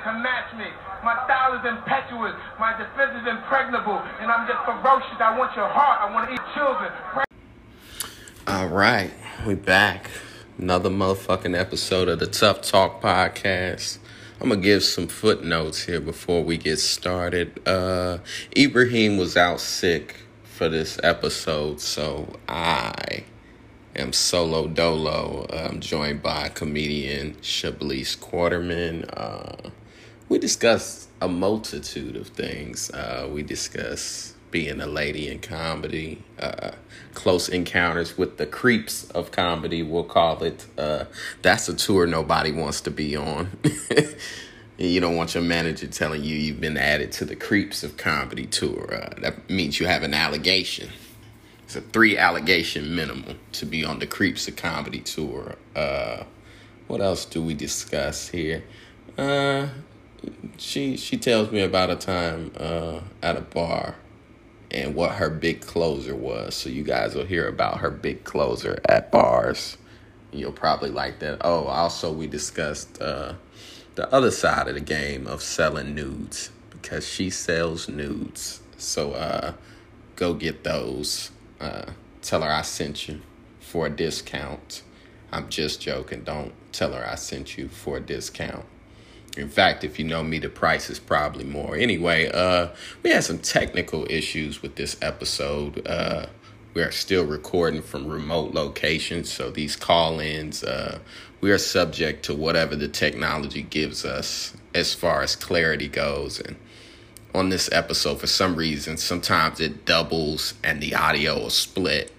that can match me. My style is impetuous. My defense is impregnable. And I'm just ferocious. I want your heart. I want to eat children. All right, we back. Another motherfucking episode of the Tough Talk podcast. I'm gonna give some footnotes here before we get started. Uh, Ibrahim was out sick for this episode, so I am solo dolo. I'm joined by comedian Shablis Quarterman. Uh, we discuss a multitude of things. Uh, we discuss being a lady in comedy, uh, close encounters with the creeps of comedy, we'll call it. Uh, that's a tour nobody wants to be on. you don't want your manager telling you you've been added to the creeps of comedy tour. Uh, that means you have an allegation. It's a three allegation minimum to be on the creeps of comedy tour. Uh, what else do we discuss here? She she tells me about a time uh, at a bar and what her big closer was. So you guys will hear about her big closer at bars. You'll probably like that. Oh, also we discussed uh, the other side of the game of selling nudes because she sells nudes. So uh, go get those. Uh, tell her I sent you for a discount. I'm just joking. Don't tell her I sent you for a discount. In fact, if you know me, the price is probably more. Anyway, uh, we had some technical issues with this episode. Uh, we are still recording from remote locations, so these call-ins, uh, we are subject to whatever the technology gives us as far as clarity goes. And on this episode, for some reason, sometimes it doubles and the audio will split.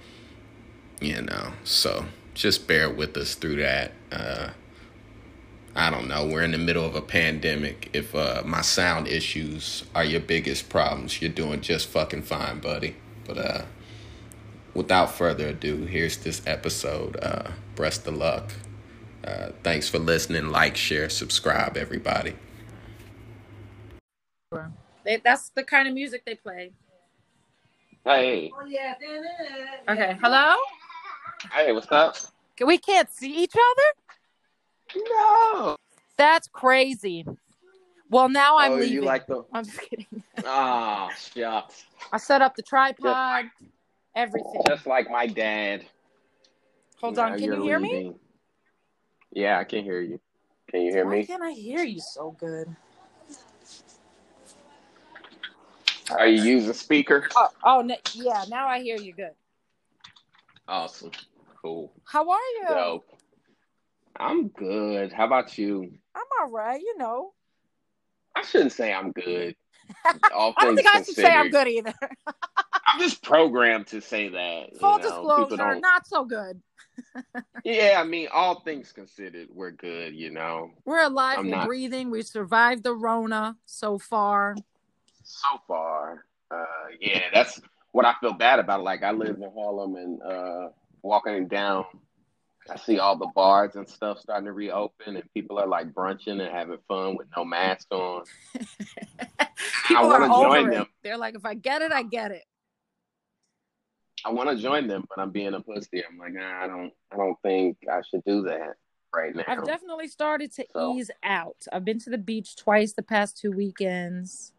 You know, so just bear with us through that. Uh, I don't know. We're in the middle of a pandemic. If uh, my sound issues are your biggest problems, you're doing just fucking fine, buddy. But uh, without further ado, here's this episode. Uh, breast of luck. Uh, thanks for listening. Like, share, subscribe, everybody. They, that's the kind of music they play. Hey. Okay, hello? Hey, what's up? We can't see each other? No. That's crazy. Well, now I'm oh, leaving. you like the? I'm just kidding. Ah, shucks. I set up the tripod, everything. Just like my dad. Hold Now on, can you hear me? Yeah, I can hear you. Can you hear Why me? can't I hear you so good? Are you using a speaker? Oh, oh n- yeah, now I hear you good. Awesome. Cool. How are you? Dope. I'm good. How about you? I'm all right, you know. I shouldn't say I'm good. All I don't think I should say I'm good either. I'm just programmed to say that. you Full know, disclosure, not so good. Yeah, I mean, all things considered, we're good. You know, We're alive, I'm we're not. breathing, we survived the Rona so far. so far. Uh, yeah, that's what I feel bad about. Like I live in Harlem and uh, walking down, I see all the bars and stuff starting to reopen, and people are like brunching and having fun with no mask on. People wanna join it. them. They're like, if I get it, I get it. I want to join them, but I'm being a pussy. I'm like, nah, I don't, I don't think I should do that right now. I've definitely started to So- ease out. I've been to the beach twice the past two weekends.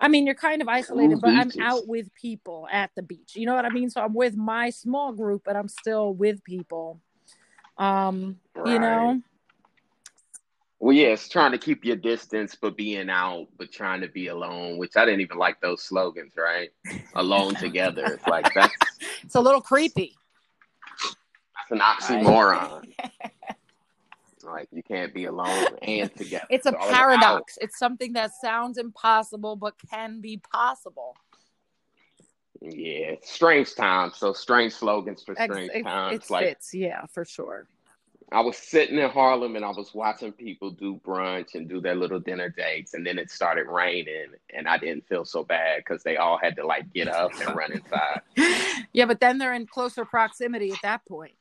I mean, you're kind of isolated, Ooh, but I'm out with people at the beach. You know what I mean? So I'm with my small group, but I'm still with people. Um, you know, Well, yeah, it's trying to keep your distance, but being out, but trying to be alone. Which I didn't even like those slogans, right? Alone together. It's like that's it's a little creepy. That's an oxymoron. like you can't be alone and together. It's a about- paradox. It's something that sounds impossible, but can be possible. Yeah, strange times. So strange slogans for strange it, times. it like fits, yeah, for sure. I was sitting in Harlem and I was watching people do brunch and do their little dinner dates, and then it started raining, and I didn't feel so bad because they all had to like get up and run inside. yeah, but then they're in closer proximity at that point.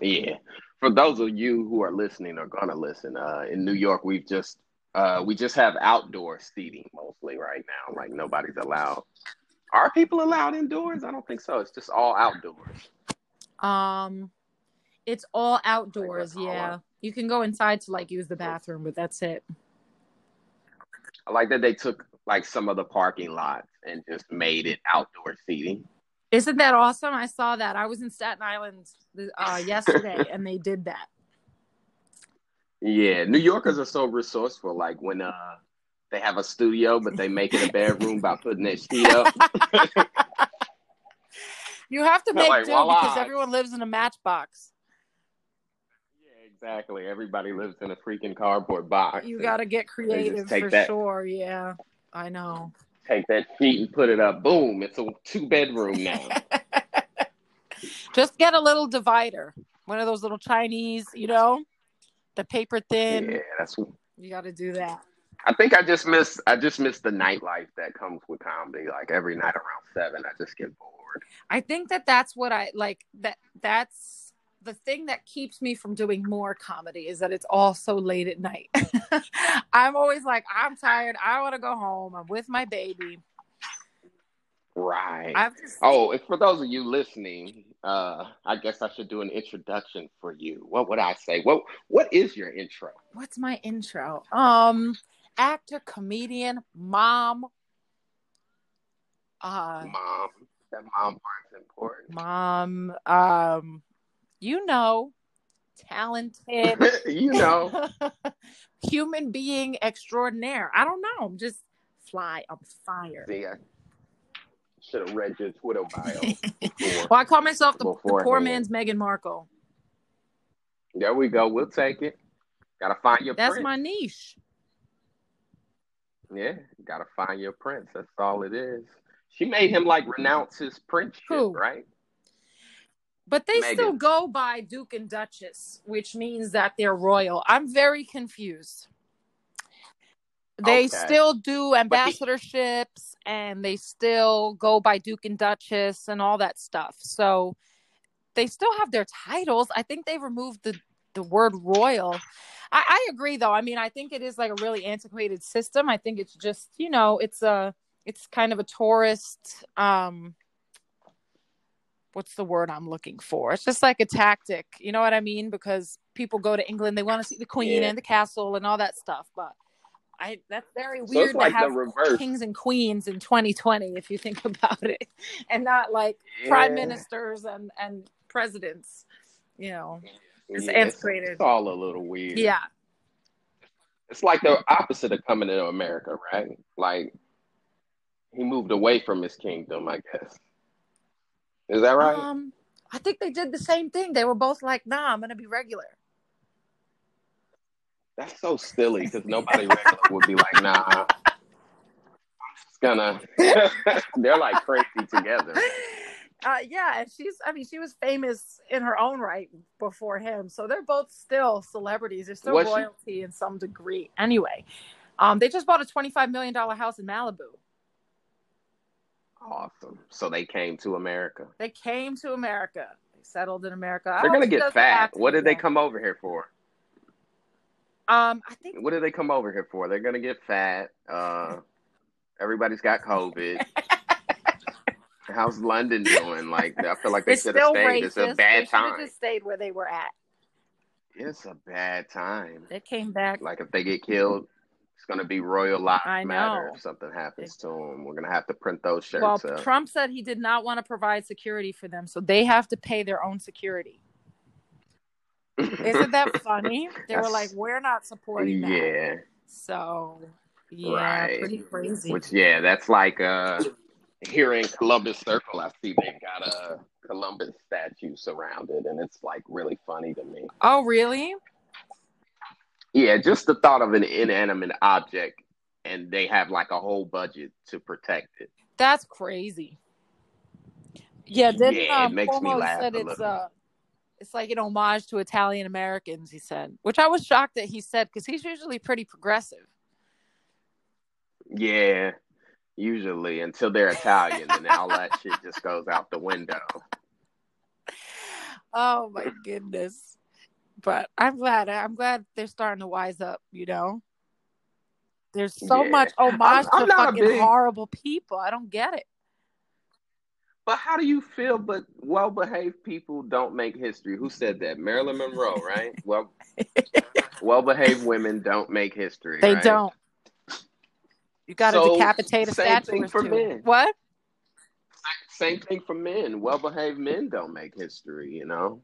Yeah. For those of you who are listening or gonna listen, uh, in New York, we've just uh, we just have outdoor seating mostly right now. Like nobody's allowed. Are people allowed indoors? I don't think so. It's just all outdoors. Um, It's all outdoors. all yeah, out. you can go inside to like use the bathroom, but that's it. I like that they took like some of the parking lots and just made it outdoor seating. Isn't that awesome? I saw that. I was in Staten Island uh, yesterday, and they did that. Yeah, New Yorkers are so resourceful. Like when uh they have a studio, but they make it a bedroom by putting their sheet up. You have to make Like, do voila. because everyone lives in a matchbox. yeah, exactly. Everybody lives in a freaking cardboard box. You got to get creative for that. sure. Yeah, I know. take that sheet and put it up. Boom! It's a two bedroom now. Just get a little divider, one of those little Chinese, you know, the paper thin. yeah, that's. You got to do that. I think I just miss. I just miss the nightlife that comes with comedy. Like every night around seven, I just get bored. I think that that's what I like. That that's the thing that keeps me from doing more comedy is that it's all so late at night. I'm always like, I'm tired. I want to go home. I'm with my baby. Right. I've just Oh, for those of you listening, uh, I guess I should do an introduction for you. What would I say? What What is your intro? what's my intro? Um, actor, comedian, mom. Uh, Mom. That mom part's important. mom. Um, you know, talented. you know. human being extraordinaire. I don't know. I'm just fly on fire. See, I should have read your Twitter bio. before. Well, I call myself the, the poor man's Meghan Markle. there we go. We'll take it. Gotta find your That's prince. my niche. Yeah, you gotta find your prince. That's all it is. She made him like renounce his princeship, Who? right? But they Meghan. still go by Duke and Duchess, which means that they're royal. I'm very confused. They Okay. still do ambassadorships and they still go by Duke and Duchess and all that stuff. So they still have their titles. I think they removed the, the word royal. I, I agree though. I mean, I think it is like a really antiquated system. I think it's just, you know, it's a it's kind of a tourist um what's the word I'm looking for? It's just like a tactic. You know what I mean? Because people go to England, they want to see the queen Yeah. and the castle and all that stuff. But I that's very weird like to have the reverse. kings and queens in 2020 if you think about it, and not like prime ministers and and presidents. You know, it's Yeah, antiquated. It's all a little weird. yeah. It's like the opposite of coming to America, right? Like he moved away from his kingdom, I guess. Is that right? Um, I think they did the same thing. They were both like, "Nah, I'm gonna be regular." That's so silly because nobody regular would be like, nah. I'm just gonna. They're like crazy together. Uh, yeah, and she's, I mean, she was famous in her own right before him. So they're both still celebrities. They're still Was she? royalty in some degree. Anyway, um, they just bought a $25 million house in Malibu. Awesome. So they came to America. They came to America. They settled in America. I They're gonna get fat. What did they again. come over here for? Um, I think What did they come over here for? They're gonna get fat. Uh, everybody's got COVID. How's London doing? Like, I feel like they should have stayed. racist. It's a bad should have time. just stayed where they were at. It's a bad time. They came back. Like, if they get killed, it's gonna be Royal Lives I Matter. know. If something happens to them, we're gonna have to print those shirts Well, up. Trump said he did not want to provide security for them, so they have to pay their own security. Isn't that funny? They were like, "We're not supporting that." yeah. So, yeah, Right. pretty crazy. Which, yeah, that's like uh, here in Columbus Circle. I see they've got a Columbus statue surrounded, and it's like really funny to me. oh, really? Yeah, just the thought of an inanimate object, and they have like a whole budget to protect it. That's crazy. Yeah, then Yeah, it um, makes me Cuomo laugh said it's uh it's like an homage to Italian Americans. He said, which I was shocked that he said because he's usually pretty progressive. Yeah, usually until they're Italian, and all that shit just goes out the window. Oh my goodness! But I'm glad. I'm glad they're starting to wise up. You know, there's so Yeah. much homage I'm- I'm to fucking big- horrible people. I don't get it. But how do you feel? But well-behaved people don't make history. Who said that? Marilyn Monroe, right? Well, well-behaved women don't make history. They right? don't. You got to So, decapitate a same statue or for two. men. What? Same thing for men. Well-behaved men don't make history. You know,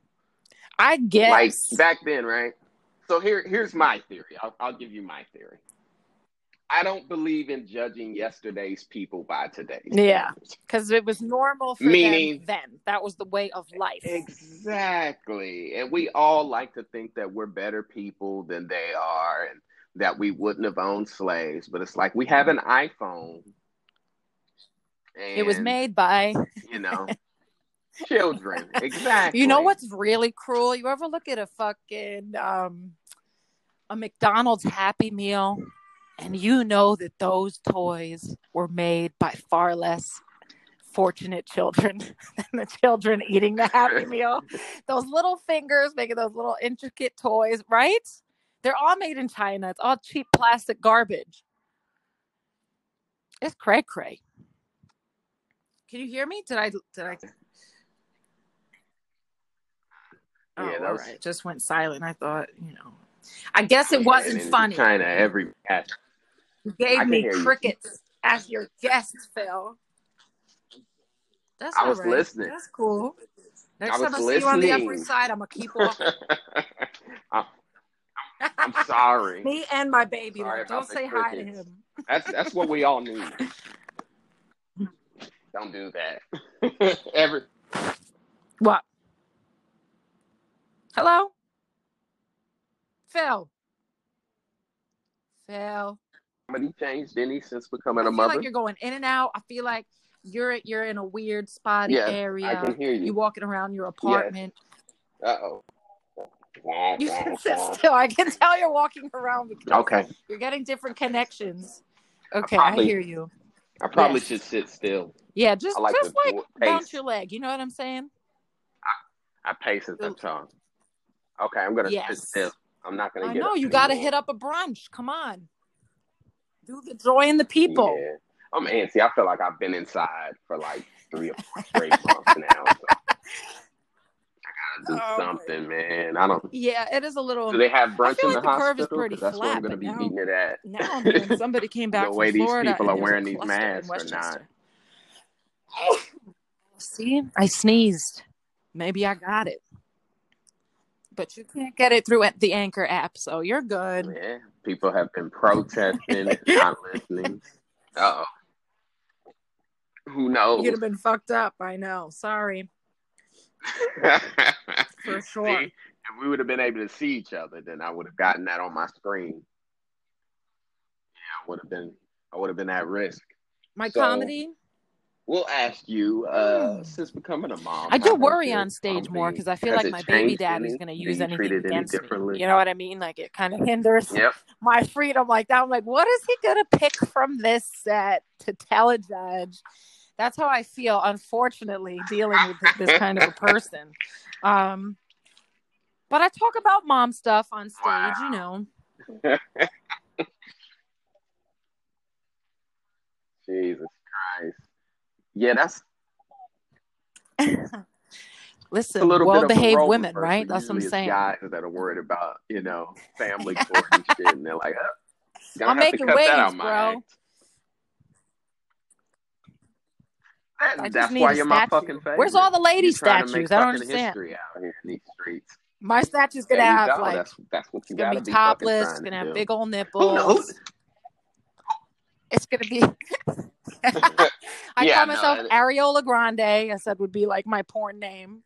I guess. like back then, right? So here, here's my theory. I'll, I'll give you my theory. I don't believe in judging yesterday's people by today's. Yeah. because it was normal for Meaning- them then. That was the way of life. Exactly. And we all like to think that we're better people than they are and that we wouldn't have owned slaves. But it's like we have an iPhone. And, It was made by. you know, children. Exactly. You know what's really cruel? You ever look at a fucking um a McDonald's Happy Meal and you know that those toys were made by far less fortunate children than the children eating the Happy Meal. Those little fingers making those little intricate toys, right? They're all made in China. It's all cheap plastic garbage. It's cray cray. Can you hear me? Did I did I Oh, Yeah, that all was- right. Just went silent. I thought, you know. I guess it wasn't funny. China, every You gave me hear you. crickets as your guest, Phil. That's I was right. listening. That's cool. Next was time I see you on the Upper. Side, I'm gonna keep walking. I'm, I'm sorry. Me and my baby. Sorry don't say hi to him. That's that's what we all need. Don't do that. Every What? Hello? Phil. Phil. comedy changed any since becoming I a feel mother? like you're going in and out. I feel like you're you're in a weird spotty Yeah, area. I can hear You you. walking around your apartment. Uh oh. You can sit still. I can tell you're walking around because Okay, you're getting different connections. Okay, probably- I hear you. I probably Yes. should sit still. Yeah, just I like just the like pace. bounce your leg. You know what I'm saying? I pace as I talk. Okay, I'm gonna Yes. sit still. I'm not gonna I get. know you got to hit up a brunch. Come on, do the joy in the people. Yeah. Oh, I'm antsy. I feel like I've been inside for like three or four straight months now. So I do Oh, something, man. I don't. Yeah, it is a little. Do they have brunch in like the the curve is hospital? pretty 'Cause that's where I'm gonna be now- meeting it at. Now I'm somebody came back the way these Florida. people are wearing these masks or not. See, I sneezed. Maybe I got it, but you can't get it through at the Anchor app, so you're good. Yeah, people have been protesting, not listening. Uh oh. Who knows? You'd have been fucked up. I know. Sorry for sure. See, if we would have been able to see each other, then I would have gotten that on my screen. Yeah, I would have been. I would have been at risk. My So, comedy. We'll ask you, uh, since becoming a mom. I do worry on stage more because I feel like my baby changed daddy's any? going to use anything treat it any against me. differently? You know what I mean? Like it kind of hinders Yep. my freedom. Like that, I'm like, what is he going to pick from this set to tell a judge? That's how I feel. Unfortunately, dealing with this kind of a person. Um, but I talk about mom stuff on stage. Wow. You know, Jesus Christ. Yeah, that's it's a listen, little well behaved women, right? That's what I'm saying. Guys that are worried about, you know, family court and shit, and they're like, oh, I'm making cut that out waves, bro. act. That- that's why you're my fucking favorite. Where's all the lady You're trying to make statues? I don't understand. History out here in these streets. My statue's gonna have go. like that's that's what it's you gonna gotta be be topless. It's gonna to have do. big old nipples. It's gonna be. I Yeah, call no, myself Areola Grande. I said would be like my porn name.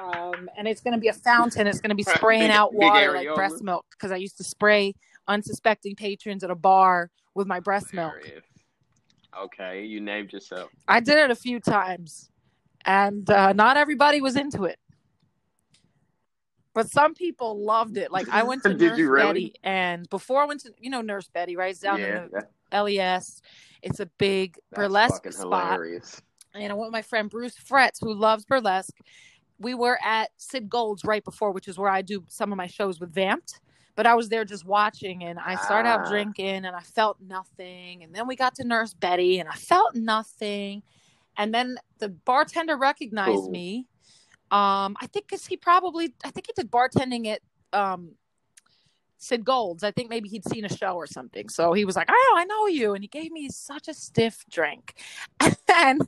Um, and it's gonna be a fountain. It's gonna be spraying Big- out water like breast milk because I used to spray unsuspecting patrons at a bar with my breast milk. Hilarious. Okay, you named yourself. I did it a few times, and uh, not everybody was into it. But some people loved it. Like I went to Nurse really? Betty, and before I went to, you know, Nurse Betty, right? It's down yeah, in the that, LES. It's a big that's burlesque spot. hilarious. And I went with my friend Bruce Fretz, who loves burlesque. We were at Sid Gold's right before, which is where I do some of my shows with Vamped. But I was there just watching, and I started out Ah. drinking, and I felt nothing. And then we got to Nurse Betty, and I felt nothing. And then the bartender recognized Cool. me. Um, I think because he probably, I think he did bartending at um, Sid Gold's. I think maybe he'd seen a show or something. So he was like, "Oh, I know you," and he gave me such a stiff drink. And then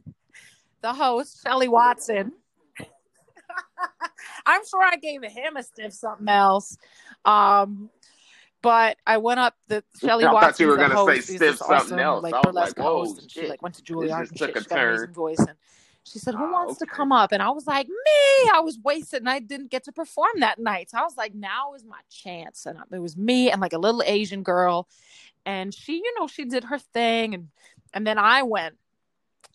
the host, Shelly Watson, I'm sure I gave him a stiff something else. Um, but I went up the Shelly I thought you were gonna say host, she's stiff something awesome, else. Like I was like, whoa, host, and she like went to Juilliard and took shit. a an turn. voice, and she said, "Who Ah, wants to okay. come up?" And I was like, "Me." I was wasted, and I didn't get to perform that night. So I was like, "Now is my chance." And it was me and like a little Asian girl, and she, you know, she did her thing, and and then I went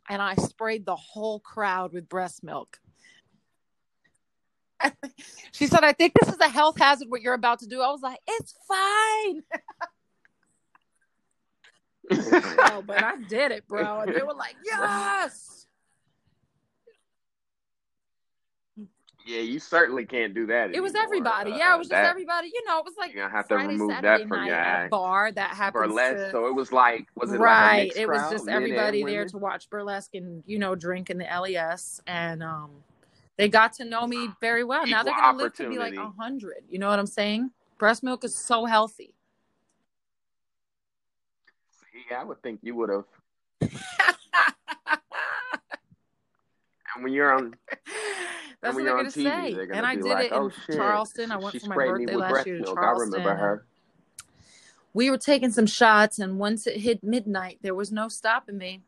and I sprayed the whole crowd with breast milk. she said, I think this is a health hazard what you're about to do. I was like, it's fine. oh, but I did it, bro. And they were like, yes. Yeah, you certainly can't do that. It was everybody. Uh, Yeah, it was just everybody. You know, it was like You're have to Friday, remove Saturday that from your act. bar that happened. burlesque. to So it was like, was it right. like it was crowd, just everybody there women? to watch burlesque and you know drink in the LES, and um, they got to know me very well. now they're gonna live to be like a hundred. You know what I'm saying? Breast milk is so healthy. See, I would think you would have. And when you're on, That's what they're gonna TV, say. and I did like, it "Oh in shit, Charleston. I went she for my birthday last year to milk. I remember her. We were taking some shots, and once it hit midnight, there was no stopping me.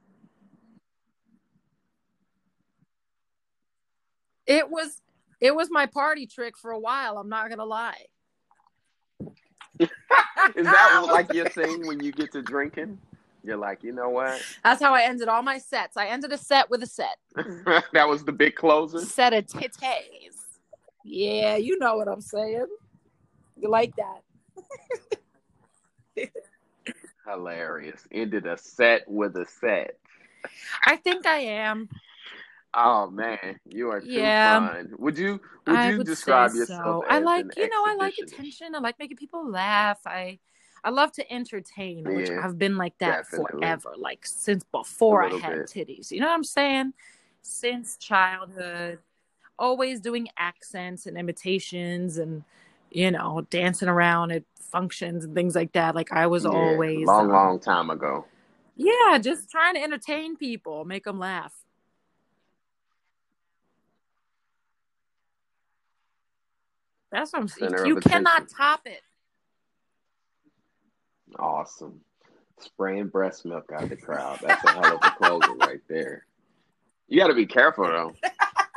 It was it was my party trick for a while. I'm not gonna lie. Is that like your thing when you get to drinking? You're like, you know what? That's how I ended all my sets. I ended a set with a set. that was the big closer. Set of titties. Yeah, you know what I'm saying. You like that? Hilarious. Ended a set with a set. I think I am. Oh man, you are too Yeah. fun. Would you would I you would describe yourself so. I like, you know, I like attention. I like making people laugh. I I love to entertain, which I've been like that definitely. forever, like since before I had bit. titties. You know what I'm saying? Since childhood, always doing accents and imitations and you know, dancing around at functions and things like that. Like I was Yeah, always long, um, long time ago. Yeah, just trying to entertain people, make them laugh. That's what I'm saying. You cannot attention. top it. Awesome. Spraying breast milk out the crowd. That's a hell of a closer right there. You got to be careful though.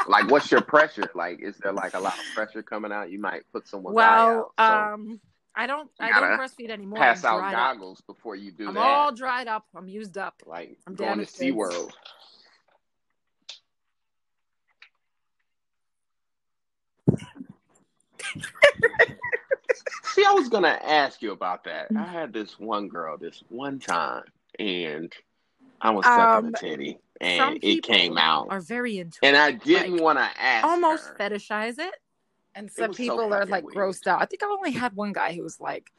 Like, what's your pressure? Like, is there like a lot of pressure coming out? You might put someone's Well, eye out. So um, I don't, I don't breastfeed anymore. pass I'm out dried up. goggles before you do I'm that. all dried up. I'm used up. like I'm going to damaged goods. SeaWorld. See, I was gonna ask you about that. I had this one girl this one time, and I was sucking Um, a titty, and it came out, are very into and. I didn't like, want to ask. almost her. fetishize it, and some was so people are like weird. grossed out. I think I only had one guy who was like,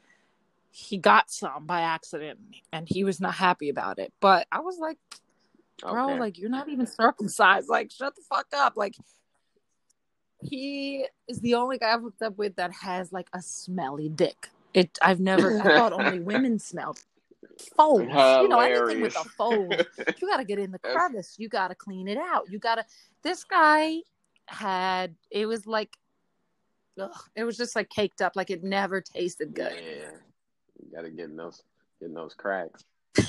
he got some by accident, and he was not happy about it. But I was like, bro, Okay. like you're not even circumcised. Like shut the fuck up. Like he is the only guy I've hooked up with that has like a smelly dick. It I've never I thought only women smelled folds. You know, anything with a fold. You gotta get in the crevice. You gotta clean it out. You gotta this guy had it was like ugh, it was just like caked up, like it never tasted good. Yeah, you gotta get in those get in those cracks.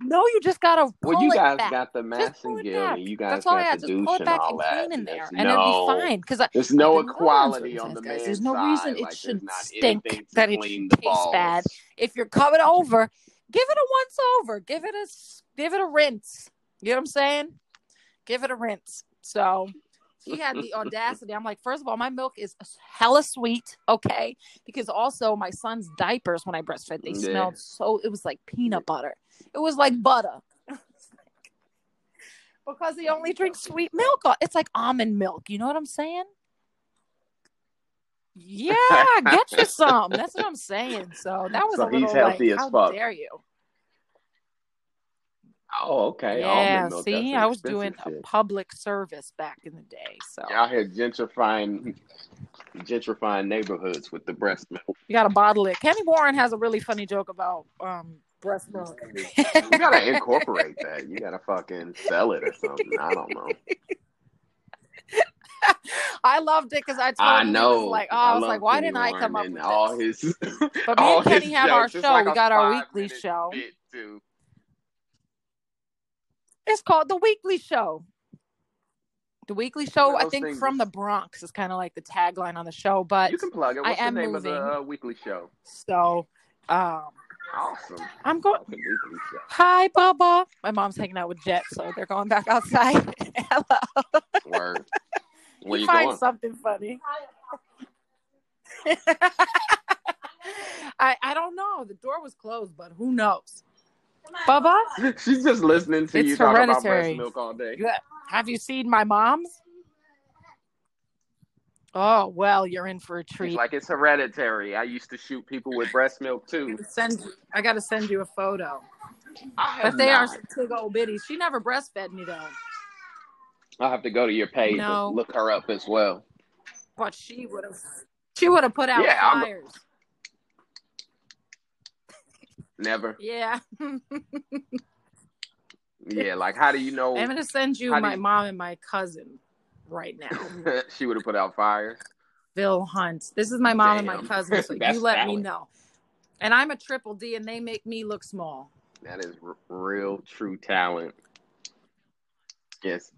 no, you just gotta pull Well, you it guys back. got the Just pull it Massengill, you guys That's all I got had. the douche it and back all and that. clean in there, There's and no, it'll be fine. Because There's no I've been going equality on the guys. There's no side. reason it like, should stink, that it should taste bad. if you're coming over, give it a once over. Give it a give it a rinse. You know what I'm saying? Give it a rinse. So he had the audacity. I'm like, first of all, my milk is hella sweet, okay? Because also my son's diapers when I breastfed, they Yeah. smelled so it was like peanut butter. It was like butter. because he only drinks sweet milk. It's like almond milk. You know what I'm saying? Yeah, get you some. That's what I'm saying. So that was So a little he's healthy like, as how fuck. dare you? Oh, okay. yeah, milk. See, I was doing expensive a public service back in the day. So Y'all here gentrifying gentrifying neighborhoods with the breast milk. you got to bottle it. Kenny Warren has a really funny joke about um, breast milk. You gotta incorporate that. You gotta fucking sell it or something. I don't know. I loved it because I told I know. was like, oh, I was like, why didn't I come up with all this? his But me all and Kenny have our jokes. It's show. like we got our weekly show. It's called the Weekly Show. The Weekly Show, I think, things from the Bronx is kind of like the tagline on the show. But You can plug it. I What's am the name of moving. the uh, weekly show? so um, Awesome. I'm going. Fucking weekly show. Hi, Bubba. My mom's hanging out with Jet, so they're going back outside. Hello. Word. Where you find going? something funny. I I don't know. The door was closed, but who knows? Bubba, She's just listening to It's you talk about breast milk all day. have you seen my mom's? Oh well, you're in for a She's treat. like it's hereditary. I used to shoot people with breast milk too. Send I got to send you a photo. I have But they are big old bitties. She never breastfed me though, I'll have to go to your page No. and look her up as well. but she would have. She would have put out Yeah, I'm- fires. Never. Yeah, Yeah, like how do you know I'm gonna send you my you- mom and my cousin right now. she would have put out fires? Bill Hunt. This is my mom and my cousin, so you let me know. And I'm a triple D, and they make me look small. That is r- real true talent. Yes.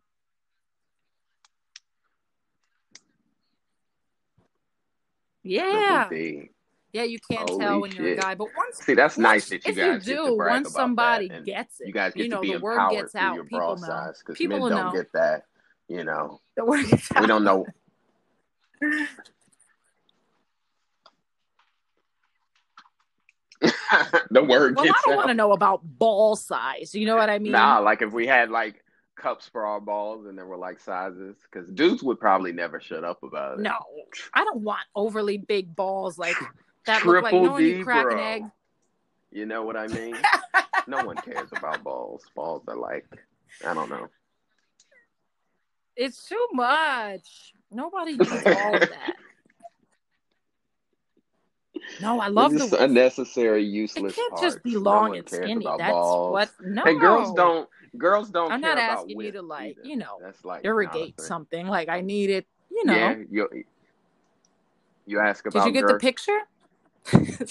Yeah, yeah. You can't Holy tell when you're a guy, but once See, that's once- nice that you if guys you do, once somebody gets it, You guys get you know, to be the word empowered gets out. your People bra know. size because People men don't know. get that. You know, The word gets out. we don't know. the word Well, I don't want to know about ball size. You know what I mean? Nah, like if we had like cups for our balls and there were like sizes, because dudes would probably never shut up about it. No, I don't want overly big balls like that. Look like Triple no D, you crack an egg. You know what I mean? no one cares about balls. Balls are like, I don't know. It's too much. Nobody needs all of that. No, I love it's the unnecessary, It can't parts. just be long one and skinny. That's balls. what. No, And girls don't. Girls don't. I'm not asking you to like, either. you know, That's like irrigate not a thing. something. Like I need it. You know. Yeah, you you ask about. Did you get the picture?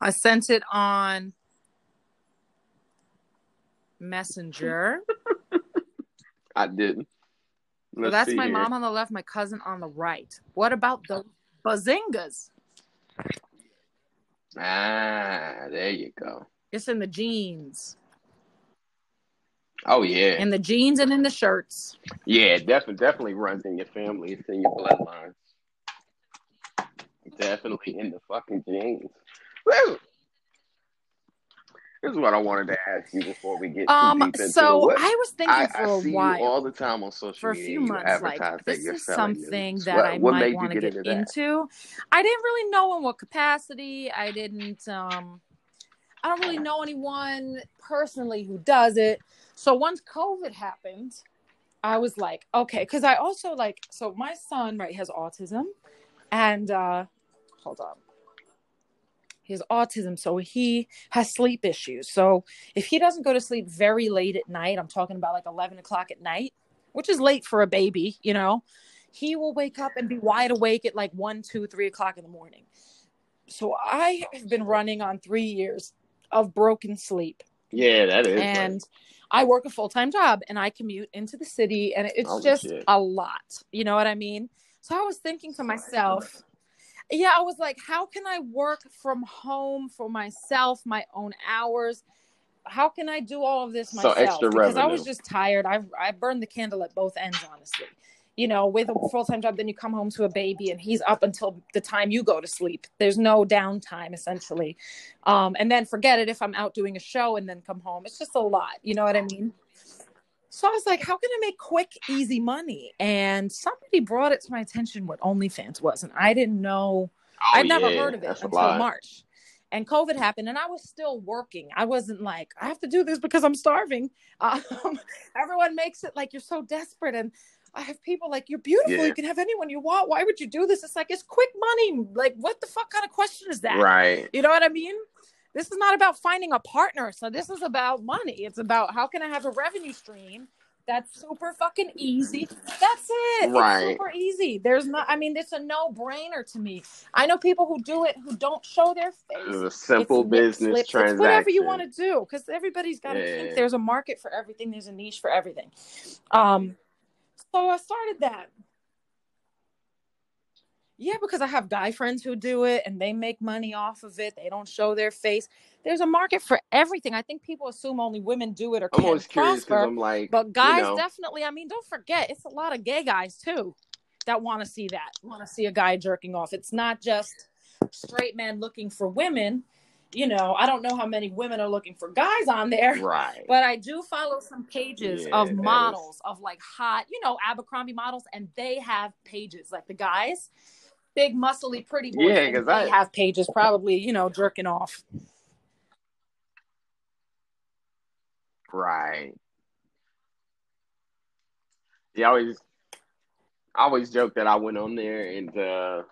I sent it on Messenger. I didn't. So Let's that's my here. mom on the left, my cousin on the right. What about the bazingas? Ah, there you go. It's in the jeans. Oh yeah, In the jeans and in the shirts. yeah. Definitely, definitely runs in your family. It's in your bloodline. Definitely in the fucking jeans. Woo! Is what I wanted to ask you before we get too Um, deep into so it. I was thinking I, for I a see while. you all the time on social for a few months, like this is something that What- I what might want to get get, into into. I didn't really know in what capacity. I didn't. um I don't really know anyone personally who does it. So once COVID happened, I was like, okay, because I also like. So my son, right, has autism, and uh hold on. He has autism, so he has sleep issues. So if he doesn't go to sleep very late at night, I'm talking about like 11 o'clock at night, which is late for a baby, you know, he will wake up and be wide awake at like one, two, three o'clock in the morning. So I have been running on three years of broken sleep. Yeah, that is. and I work a full time job and I commute into the city and it's just shit. a lot. You know what I mean? So I was thinking to myself, yeah, I was like, how can I work from home for myself, my own hours? How can I do all of this myself? So extra because I was just tired. I I burned the candle at both ends, honestly. You know, with a full time job, then you come home to a baby and he's up until the time you go to sleep. There's no downtime essentially. Um, and then forget it if I'm out doing a show and then come home. It's just a lot. You know what I mean? So I was like, how can I make quick, easy money? And somebody brought it to my attention what OnlyFans was. And I didn't know Oh, I'd never yeah, heard of it that's until. March. and COVID happened, and I was still working. I wasn't like I have to do this because I'm starving. Um, everyone makes it like you're so desperate, and I have people like you're beautiful. Yeah. You can have anyone you want. Why would you do this? It's like it's quick money. Like what the fuck kind of question is that? Right. You know what I mean? This is not about finding a partner. So this is about money. It's about how can I have a revenue stream that's super fucking easy. That's it. Right. It's super easy. There's not I mean, it's a no-brainer to me. I know people who do it who don't show their face. It's a simple It's business slips. transaction. It's whatever you want to do because everybody's got to Yeah. think there's a market for everything. There's a niche for everything. Um, so I started that. Yeah, because I have guy friends who do it and they make money off of it. They don't show their face. There's a market for everything. I think people assume only women do it or I'm can always curious because prosper. I'm like, But guys you know, definitely, I mean, don't forget, it's a lot of gay guys too that want to see that, want to see a guy jerking off. It's not just straight men looking for women. You know, I don't know how many women are looking for guys on there, right. but I do follow some pages Yeah, of that is- models of like hot, you know, Abercrombie models, and they have pages like the guys, big muscly pretty boys. Yeah, and 'cause they I- have pages probably, you know, jerking off. Right. Yeah, I always, I always joke that I went on there and uh,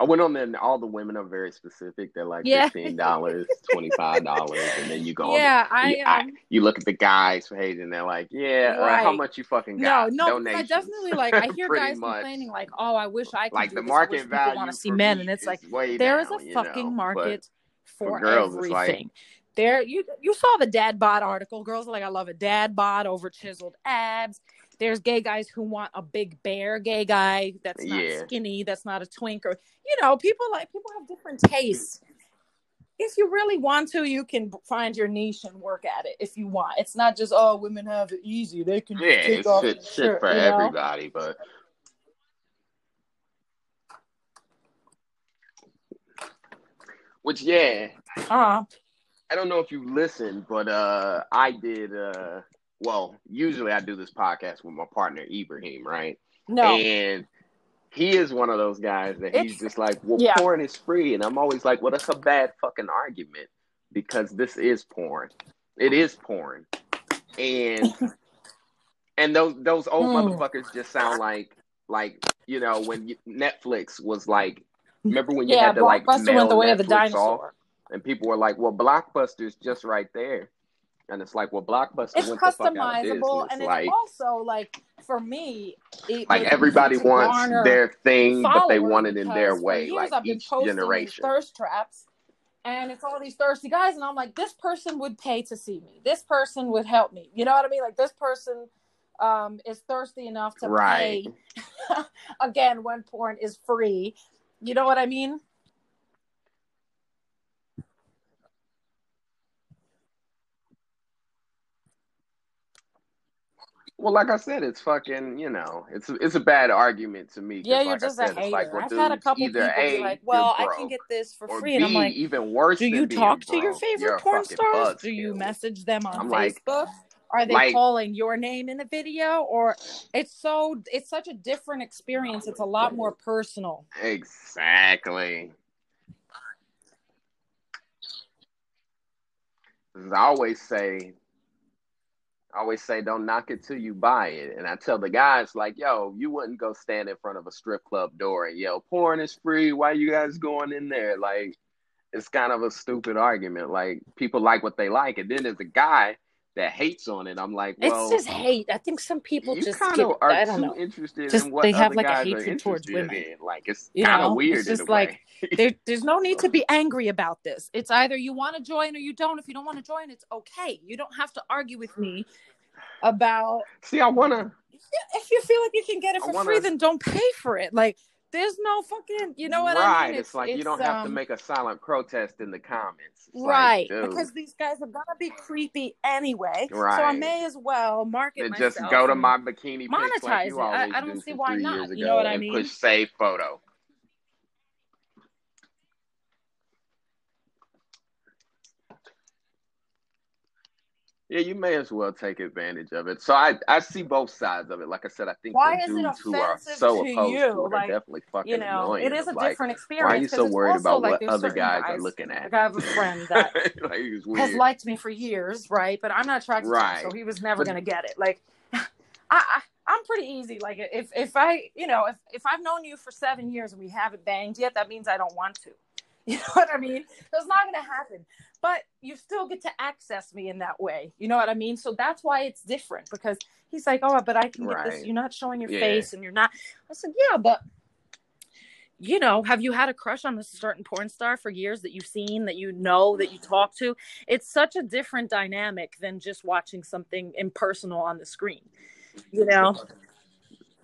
I went on there and all the women are very specific. They're like Yeah. fifteen dollars, twenty five dollars, and then you go. on- Yeah, I you, I- um, you look at the guys page and they're like, yeah, uh, how much you fucking No, got? no, because I definitely like I hear guys much. complaining like, "Oh, I wish I could Like the this. I market value want to see men," and it's like there is down, a fucking know, market for for, girls, it's like- everything. there, you you saw the dad bod article. Girls are like, "I love a dad bod over chiseled abs." There's gay guys who want a big bear gay guy that's not Yeah. skinny, that's not a twink, or you know, people like people have different tastes. If you really want to, you can find your niche and work at it. If you want, it's not just oh, women have it easy; they can yeah, take it's off shit, shit shirt, for you know? everybody. But which, yeah, Uh, I don't know if you listened, but uh, I did. Uh, well, usually I do this podcast with my partner Ibrahim, right? no, And he is one of those guys that he's just like, well, yeah. porn is free, and I'm always like, well, that's a bad fucking argument because this is porn. It is porn, and and those those old Mm. motherfuckers just sound like like you know when you, Netflix was like. Remember when you yeah, had to like mail the way of the dinosaur. and people were like, "Well, Blockbuster's just right there," and it's like, "Well, Blockbuster It's went the fuck out of customizable, and it's like, also like for me, it like everybody wants their thing, but they want it in their way, like I've been each generation. thirst traps, and it's all these thirsty guys, and I'm like, this person would pay to see me. This person would help me. You know what I mean? Like this person um, is thirsty enough to Right. pay. Again, when porn is free, you know what I mean? Well, like I said, it's fucking, you know, it's it's a bad argument to me. Yeah, you're like I just a said, it's hater. like, well, I've had a couple people A, be like, "Well, I can get this for free," B, and I'm like, even worse Do you talk to your favorite porn stars? Do buzzkill. you message them on I'm like- Facebook? Are they like- calling your name in the video? Or it's so it's such a different experience. It's a lot more personal. Exactly. As I always say, I always say, don't knock it till you buy it. And I tell the guys, like, yo, you wouldn't go stand in front of a strip club door and yell, porn is free. Why you guys going in there? Like, it's kind of a stupid argument. Like, people like what they like. And then there's a guy that hates on it. I'm like, well, it's just hate. I think some people just kind get, of are I don't know. interested Just- in what they have, like, a hatred towards women. in. Like, it's kind of weird it's just like. There, there's no need to be angry about this. It's either you want to join or you don't. If you don't want to join, it's okay. You don't have to argue with me about See, I wanna. if you feel like you can get it for wanna- free, then don't pay for it. Like there's no fucking, you know what right. I mean? Right. It's, like you don't have to um, make a silent protest in the comments. It's right dude, because these guys are gonna be creepy anyway. So I may as well market myself. just go to my bikini like monetize you it. I- I don't do see why not. You know what I mean? push save photo. Yeah, you may as well take advantage of it. So I, I see both sides of it. Like I said, I think Why the is dudes who are so to opposed you? to it are definitely fucking You know, annoying. it is a Like, different experience. why are you so worried about like, what other certain guys are looking at? Like I have a friend that like has liked me for years, right? But I'm not attracted to him, so he was never But- gonna get it. Like, I, I, I'm pretty easy. Like, if if I, you know, if if I've known you for seven years and we haven't banged yet, that means I don't want to. You know what I mean? That's not gonna happen. But you still get to access me in that way. You know what I mean? So that's why it's different because he's like, oh, but I can get this. You're not showing your Yeah. face, and you're not. I said, yeah, but you know, have you had a crush on a certain porn star for years that you've seen, that you know, that you talk to? It's such a different dynamic than just watching something impersonal on the screen. You know?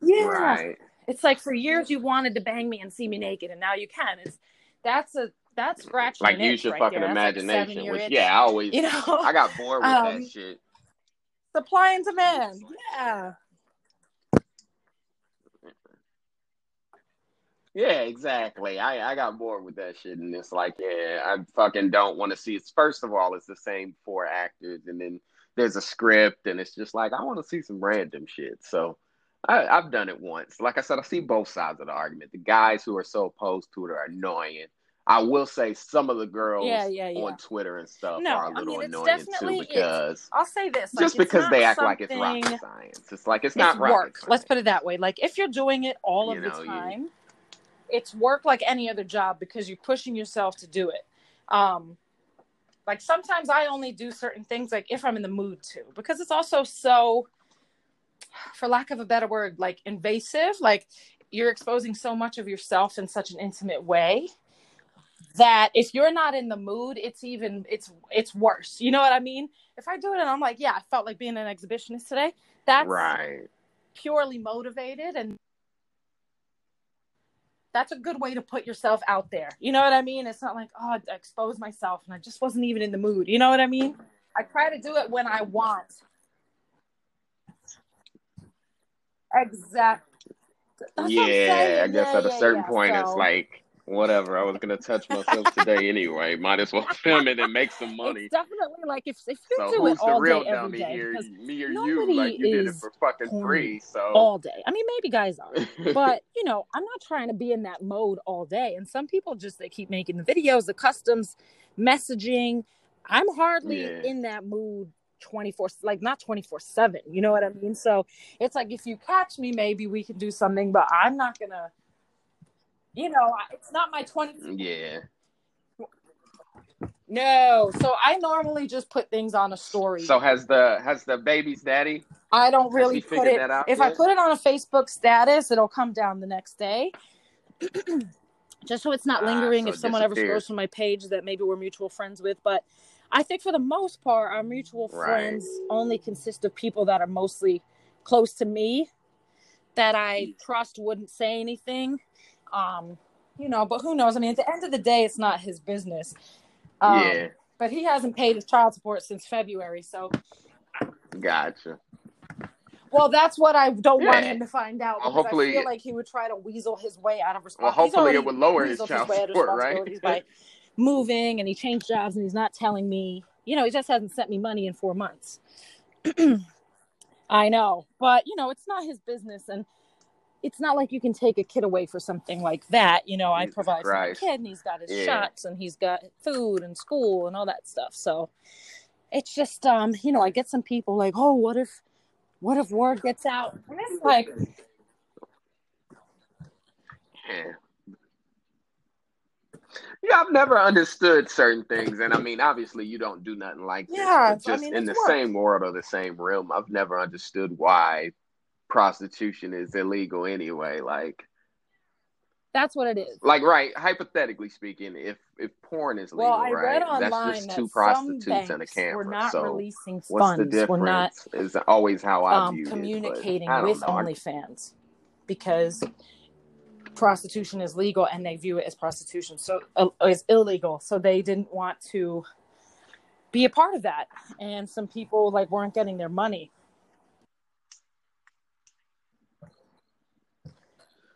Yeah. Right. It's like for years you wanted to bang me and see me naked, and now you can. It's that's a that's scratching Like use your right fucking there. That's like imagination. which itch. yeah, I always you know, I got bored with Um, that shit. supply and demand. Yeah. Yeah, exactly. I, I got bored with that shit, and it's like, yeah, I fucking don't want to see it. First of all, it's the same four actors, and then there's a script, and it's just like I want to see some random shit. So I, I've done it once. Like I said, I see both sides of the argument. The guys who are so opposed to it are annoying. I will say some of the girls Yeah, yeah, yeah. on Twitter and stuff No, are a little mean, annoying definitely- too because I'll say this. like, just because they act like it's rocket science. It's like it's it's not rocket work. Let's put it that way. Like if you're doing it all You of know, the you- time, it's work like any other job because you're pushing yourself to do it. Um, like sometimes I only do certain things like if I'm in the mood to, because it's also so, for lack of a better word, like invasive. Like you're exposing so much of yourself in such an intimate way that if you're not in the mood, it's even it's it's worse. You know what I mean? If I do it and I'm like, yeah, I felt like being an exhibitionist today. That's right. purely motivated and that's a good way to put yourself out there. You know what I mean? It's not like, oh, I exposed myself and I just wasn't even in the mood. You know what I mean? I try to do it when I want. Exactly. That's yeah. I guess Yeah, at a certain yeah. point, it's like whatever. I was gonna touch myself today anyway. Might as well film it and make some money. It's definitely like if if you So do it the all day every day here? Me or you? Like you did it for fucking free. So all day. I mean, maybe guys are, but you know, I'm not trying to be in that mode all day. And some people just they keep making the videos, the customs, messaging. I'm hardly Yeah. in that mood 24 like not 24 7 you know what i mean so it's like if you catch me maybe we can do something but i'm not gonna you know it's not my 20 yeah, no so i normally just put things on a story so has the has the baby's daddy? I don't really put it. that out If I put it on a Facebook status, it'll come down the next day. Just so it's not Ah, lingering so if someone ever scrolls from my page that maybe we're mutual friends with. But I think for the most part, our mutual Right. friends only consist of people that are mostly close to me that I trust wouldn't say anything. Um, you know, but who knows? I mean, at the end of the day, it's not his business. Um, yeah, But he hasn't paid his child support since February, so gotcha. Well, that's what I don't want him to find out Well, because I feel like he would try to weasel his way out of responsibility. Well, hopefully it would lower his child of support, right? by moving, and he changed jobs, and he's not telling me. You know, he just hasn't sent me money in four months. I know, but you know, it's not his business, and it's not like you can take a kid away for something like that. You know, I provide for the kid, and he's got his Yeah. shots, and he's got food and school and all that stuff. So it's just, um, you know, I get some people like, oh, what if, what if word gets out? And it's like, Yeah. Yeah, I've never understood certain things, and I mean, obviously, you don't do nothing like this. Yeah, but it's- I just mean, in the it's work. same world or the same realm, I've never understood why prostitution is illegal anyway. Like, that's what it is. like right? Hypothetically speaking, if if porn is legal, Well, I right? read that's just two some prostitutes and a banks camera. were not so releasing what's the difference? We're not is always how I um, view communicating it. but with know. I- OnlyFans because prostitution is legal and they view it as prostitution, so uh, is illegal. So they didn't want to be a part of that, and some people like weren't getting their money,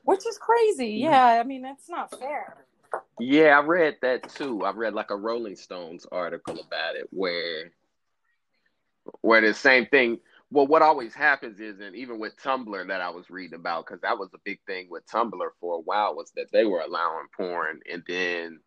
which is crazy. Yeah, I mean that's not fair. Yeah, I read that too. I read like a Rolling Stones article about it where where the same thing. Well, what always happens is, and even with Tumblr that I was reading about, because that was a big thing with Tumblr for a while, was that they were allowing porn, and then,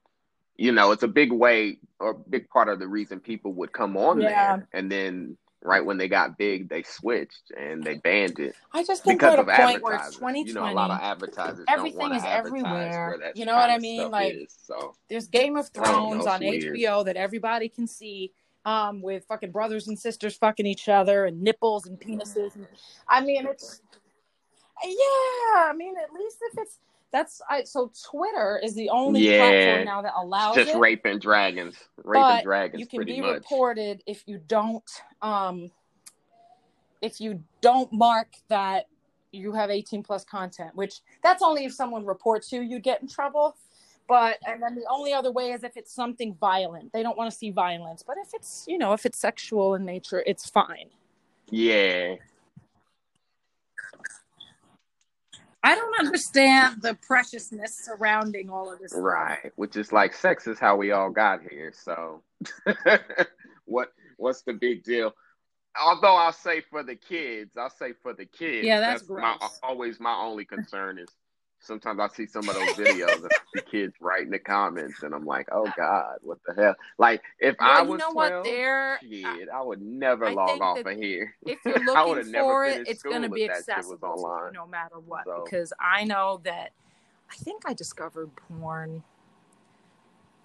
you know, it's a big way or big part of the reason people would come on Yeah. there, and then right when they got big, they switched and they banned it I just think because of point where it's 2020. You know, a lot of advertisers Everything is everywhere. You know what I mean? Like, is, so There's Game of don't know, Thrones on weird. HBO that everybody can see. Um, with fucking brothers and sisters fucking each other and nipples and penises. And, I mean, it's yeah. I mean, at least if it's that's I. So Twitter is the only Yeah. platform now that allows just it. rape and dragons, rape But dragons, you can be much. reported if you don't um if you don't mark that you have 18 plus content which that's only if someone reports you you get in trouble but and then the only other way is if it's something violent they don't want to see violence but if it's you know if it's sexual in nature it's fine Yeah, i don't understand the preciousness surrounding all of this stuff. right. Which is like sex is how we all got here. So, what what's the big deal? Although I'll say for the kids, I'll say for the kids. Yeah, that's my, gross. always my only concern is sometimes I see some of those videos and the kids write in the comments, and I'm like, oh god, what the hell? Like if I well, you was know 12, what they're shit, I would never I log off of here. if you're I looking for it, it's going to be if that shit was accessible online. no matter what. So- Because I know that I think I discovered porn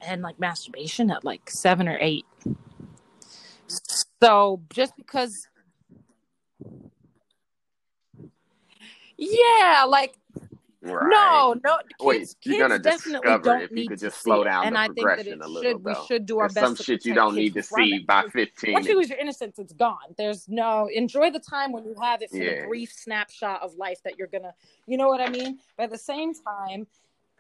and like masturbation at like seven or eight. So just because, yeah, like Right. no, no. Kids, Wait, you're gonna discover don't if you could just slow down and the I think that progression it should. We should do our There's best. some to shit you don't need to see it. by 15. once you lose your innocence, it's gone. There's no enjoy the time when you have it for Yeah. the brief snapshot of life that you're gonna, you know what I mean. But at the same time,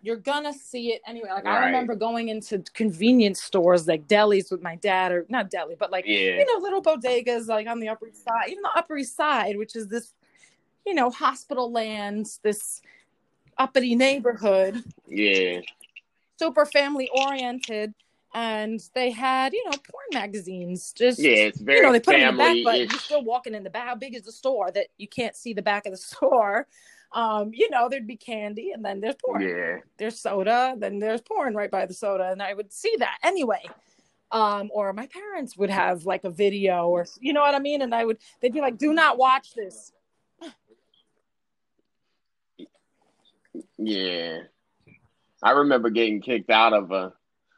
you're gonna see it anyway. Like I remember going into convenience stores like delis with my dad, or not deli, but like yeah. you know little bodegas like on the Upper East Side, even the Upper East Side, which is this, you know, hospital lands, this uppity neighborhood. Yeah. super family oriented. And they had you know porn magazines. Just Yeah, it's very you know they put them in the back but you're still walking in the back. How big is the store that you can't see the back of the store? Um you know there'd be candy and then there's porn. Yeah. there's soda then there's porn right by the soda and i would see that anyway. Um or my parents would have like a video or you know what i mean? And i would they'd be like do not watch this Yeah. I remember getting kicked out of a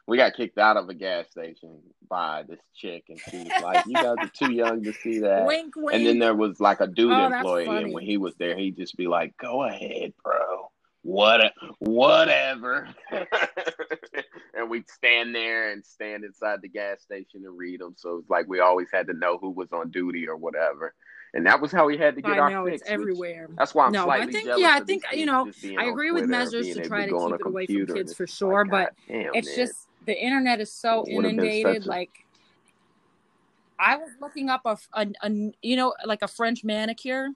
we got kicked out of a gas station by this chick and she was like, You guys are too young to see that. wink wink And then there was like a dude Oh, employee, and when he was there, he'd just be like, "Go ahead, bro. What, whatever." and we'd stand there and stand inside the gas station and read them. So it's like we always had to know who was on duty or whatever, and that was how we had to get i our know fix. it's everywhere That's why I'm No, I think- yeah, I think, you know, I agree with measures to try to keep it away from kids for sure, like, but damn, it's man. just the internet is so It would've been inundated a- like i was looking up a, a, a you know like a french manicure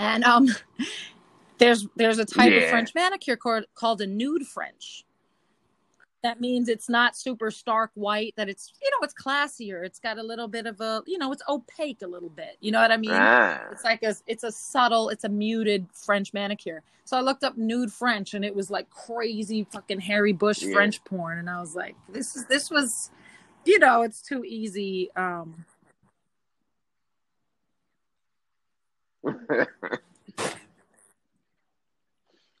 and um there's there's a type of french manicure called, called a nude french that means it's not super stark white that it's you know it's classier it's got a little bit of a you know it's opaque a little bit you know what i mean Ah. it's like a it's a subtle, it's a muted French manicure. So I looked up nude French and it was like crazy fucking Harry Bush Yeah. French porn and I was like, this is this was you know, it's too easy. Um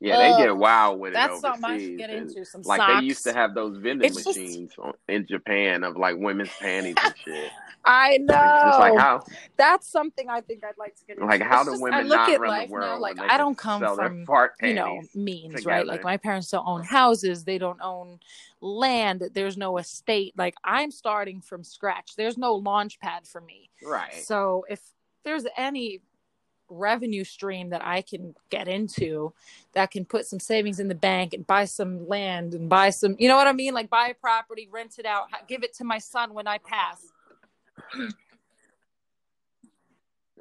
yeah, they uh, get wild with it that's something I overseas. should get into. Some Like socks. they used to have those vending It's just- machines on, in Japan of like women's panties and shit. I know. It's like how that's something I think I'd like to get into. like how It's do just- women I look not at run life the world? now, like I don't come from you know means right like my parents don't own houses they don't own land there's no estate like i'm starting from scratch there's no launch pad for me right. so if there's any revenue stream that i can get into that can put some savings in the bank and buy some land and buy some you know what i mean like buy a property rent it out give it to my son when i pass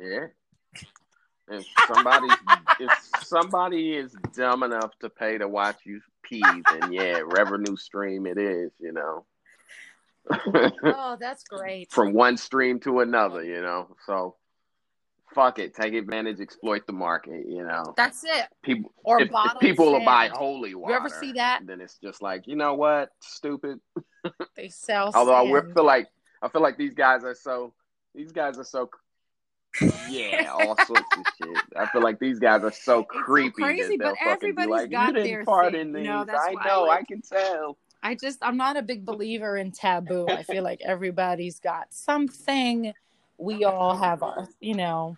Yeah. If somebody if somebody is dumb enough to pay to watch you pee, then yeah, revenue stream it is, you know. Oh, that's great. from one stream to another, you know. So fuck it, take advantage, exploit the market, you know. That's it. People Or if, if people will buy holy water. You ever see that? Then it's just like, you know what? Stupid. They sell. Although I feel like I feel like these guys are so these guys are so yeah, all sorts of shit. I feel like these guys are so so creepy crazy, that but everybody's like, got "You didn't their thing, these." know, that's I know, like- I can tell. I just I'm not a big believer in taboo. I feel like everybody's got something. We all have our, you know.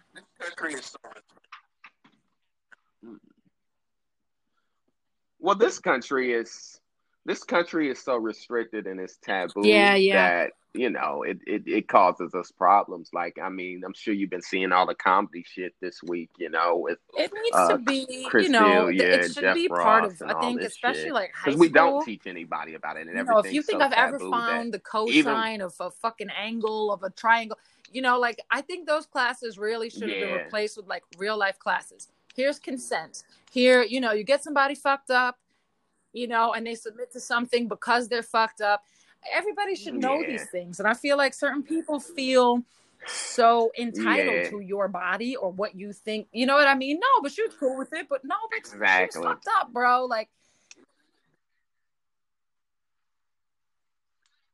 Well, this country is this country is so restricted and it's taboo Yeah, yeah. that you know it, it it causes us problems. Like, I mean, I'm sure you've been seeing all the comedy shit this week. You know, with It needs Uh, to be, Chris you know, Hill, yeah, it should Jeff be part of. I think, especially shit. like high because we don't teach anybody about it, and you know, if you think so I've ever found the even- cosine of a fucking angle of a triangle, you know, like I think those classes really should have been replaced with like real life classes. Here's consent. Here, you know, you get somebody fucked up, you know, and they submit to something because they're fucked up. Everybody should know Yeah. these things, and I feel like certain people feel so entitled Yeah. to your body or what you think. You know what I mean? No, but you're cool with it. But no, but Exactly. fucked up, bro. Like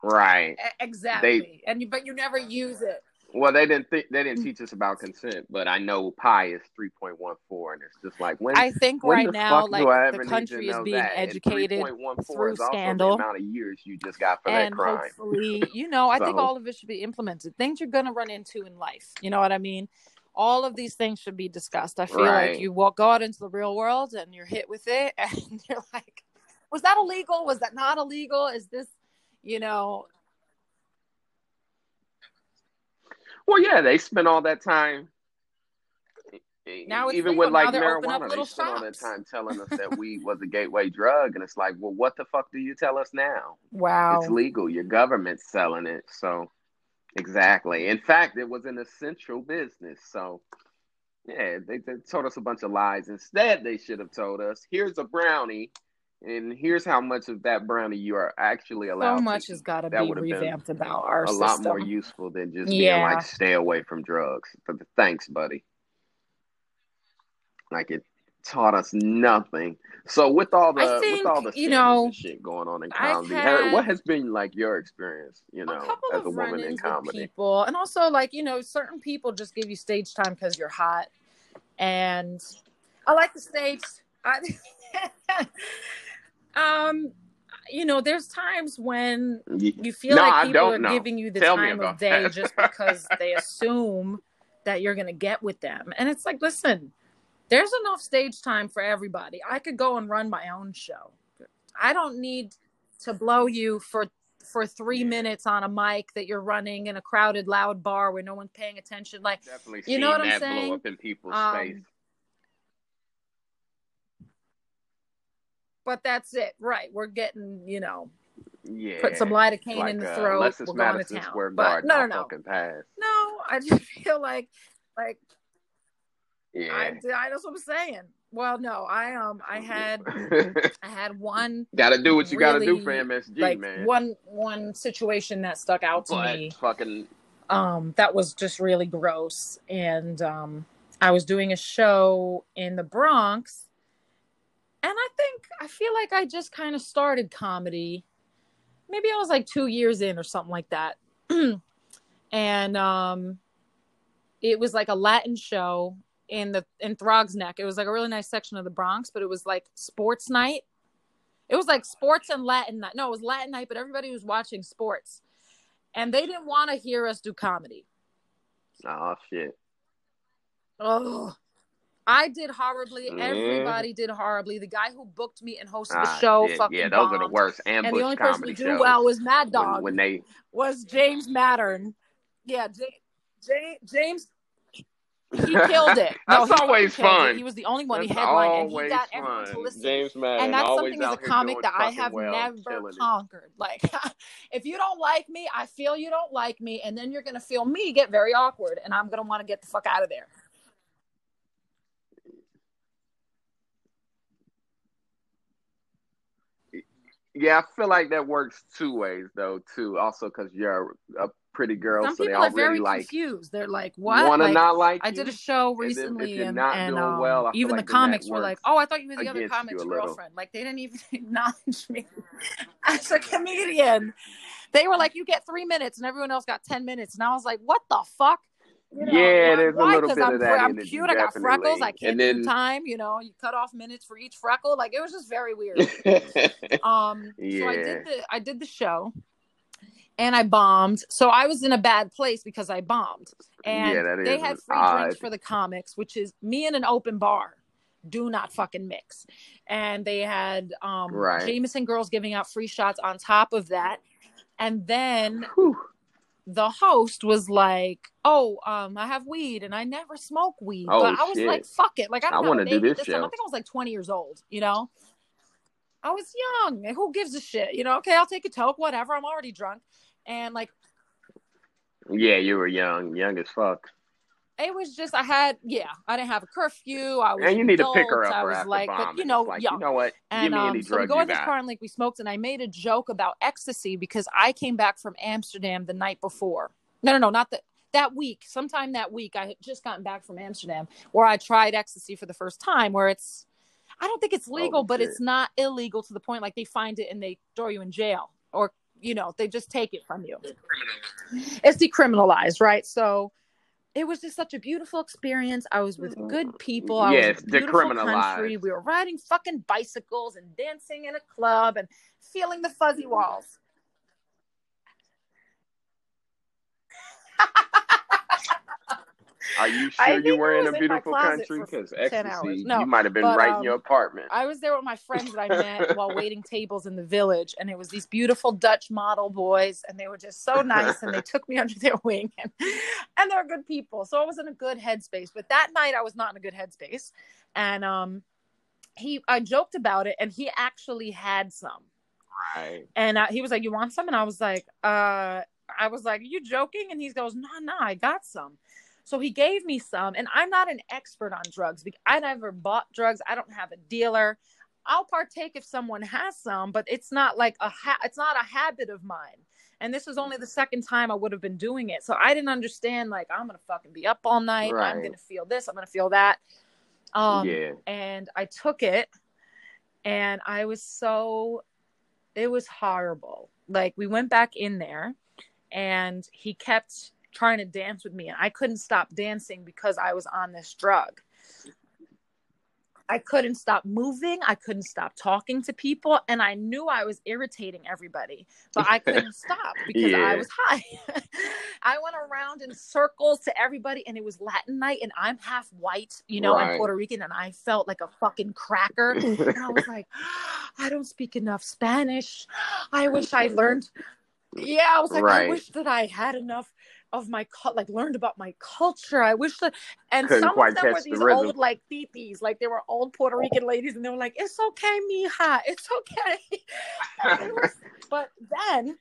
right. exactly, and you but you never use it. Well, they didn't think they didn't mm. teach us about consent, but I know pi is three point one four, and it's just like when I think when right now, like the country is being that? Educated through scandal. the amount of years you just got for and that crime. hopefully, you know, I think all of it should be implemented. Things you're going to run into in life. You know what I mean? All of these things should be discussed. I feel Right. like you walk out into the real world and you're hit with it, and you're like, "Was that illegal? Was that not illegal? Is this, you know?" Well, yeah, they spent all that time. Now it's even with like they're opening up marijuana, they spent all that time telling us that weed was a gateway drug, and it's like, well, what the fuck do you tell us now? Wow. It's legal. Your government's selling it, so exactly. In fact, it was an essential business. So yeah, they, they told us a bunch of lies. Instead, they should have told us, "Here's a brownie, and here's how much of that brownie you are actually allowed." so to much eat." has got to be have revamped about our a system. lot more useful than just Yeah. being like, "Stay away from drugs." But thanks, buddy. Like it taught us nothing. So with all the think, with all the you know, shit going on in comedy, had what has been like your experience? You know, couple as a woman in comedy. people, and also like you know, certain people just give you stage time because you're hot, and I like the stage. I, um, you know, there's times when you feel No, like people are know. giving you the Tell time of day that. just because they assume that you're gonna get with them, and it's like, listen, there's enough stage time for everybody. I could go and run my own show. I don't need to blow you for for three minutes on a mic that you're running in a crowded, loud bar where no one's paying attention. Like, Definitely You know what I'm saying? blow up in people's Um, face. But that's it, right? We're getting, you know, Yeah. put some lidocaine like, in the uh, throat. unless it's We're going to town. Square But no, no, no, pass. no. I just feel like, like Yeah. I, I, that's what I'm saying. Well, no, I um, I had, I had one gotta do what you gotta do for really, MSG, like man. one one situation that stuck out to but me fucking um that was just really gross and um i was doing a show in the bronx and i think i feel like i just kind of started comedy. Maybe i was like two years in or something like that. And um it was like a latin show in the in Throgs Neck. It was like a really nice section of the bronx but it was like sports night. It was like sports and latin night. No it was latin night but everybody was watching sports. And they didn't want to hear us do comedy. Oh shit. Oh, I did horribly. Mhm. Everybody did horribly. The guy who booked me and hosted Ah, the show shit. fucking Yeah, those are the worst ambush And the only person who did well was Mad Dog. when they was James Mattern. Yeah, J- J- James. He killed it. No, That's he always killed it. fun. He was the only one. That's he headlined, and he always got everyone to listen. James Madden, and that's something as a comic that I have well, never killing it. conquered. Like, if you don't like me, I feel you don't like me, and then you're gonna feel me get very awkward, and I'm gonna want to get the fuck out of there. Yeah, I feel like that works two ways though, too. Also, because you're a pretty girl, Some so they are all very like confused. They're like, "What?" want to Like, not like I you. did a show and recently, and, not and doing um, well, even like the comics were like, "Oh, I thought you were the other comic's girlfriend." Like they didn't even acknowledge me as a comedian. They were like, "You get three minutes," and everyone else got ten minutes, and I was like, "What the fuck?" You know, Yeah, why- there's a little bit I'm, of that I'm energy, cute. I got freckles. I can't And do then- time. You know, you cut off minutes for each freckle. Like it was just very weird. Um, so I did the I did the show, and I bombed. So I was in a bad place because I bombed. And Yeah, they had free odd. drinks for the comics, which is me in an open bar. Do not fucking mix. And they had um Right. Jameson girls giving out free shots on top of that. And then Whew. The host was like, "Oh, um, I have weed, and I never smoke weed." Oh, but I was shit. like, "Fuck it!" Like I I don't know. wanna do at this time. I think I was like 20 years old. You know, I was young. Who gives a shit? You know? Okay, I'll take a toke. Whatever. I'm already drunk, and like Yeah, you were young, young as fuck. It was just I had yeah I didn't have a curfew. I was And you need to pick her up I was like, but you know, like, young. you know what? And Give me um, any so we go in this got. car and like we smoked, and I made a joke about ecstasy because I came back from Amsterdam the night before. No, no, no, not that that week. Sometime that week, I had just gotten back from Amsterdam where I tried ecstasy for the first time. Where it's, I don't think it's legal, Holy but shit. it's not illegal to the point like they find it and they throw you in jail, or you know they just take it from you. It's decriminalized, right? So. It was just such a beautiful experience. I was with good mm-hmm. people. I Yes, was in a beautiful country. We were riding fucking bicycles and dancing in a club and feeling the fuzzy walls. Are you sure you were in a beautiful country? Because 10 ecstasy. No, you might have been but, right um, in your apartment. I was there with my friends that I met while waiting tables in the village, and it was these beautiful Dutch model boys, and they were just so nice, and they took me under their wing, and, and they're good people. So I was in a good headspace. But that night, I was not in a good headspace, and um, he, I joked about it, and he actually had some. Right. And uh, he was like, "You want some?" And I was like, "Uh," I was like, "Are you joking?" And he goes, "No, no, I got some." So he gave me some, and I'm not an expert on drugs. I never bought drugs. I don't have a dealer. I'll partake if someone has some, but it's not like a ha- it's not a habit of mine. And this was only the second time I would have been doing it, so I didn't understand. Like I'm gonna fucking be up all night. I'm gonna feel this. I'm gonna feel that. Um, yeah. and I took it and I was so it was horrible. Like we went back in there and he kept trying to dance with me and I couldn't stop dancing because I was on this drug. I couldn't stop moving, I couldn't stop talking to people and I knew I was irritating everybody, but I couldn't stop because Yeah. I was high. I went around in circles to everybody and it was Latin night and I'm half white, you know, Right. and Puerto Rican and I felt like a fucking cracker and I was like, I don't speak enough Spanish. I wish I learned. Yeah, I was like, I wish that I had enough of my cul- like learned about my culture. I wish that, and Couldn't some of them were catch the these old like titis, like they were old Puerto Rican ladies, and they were like, "It's okay, mija, it's okay." It was- but then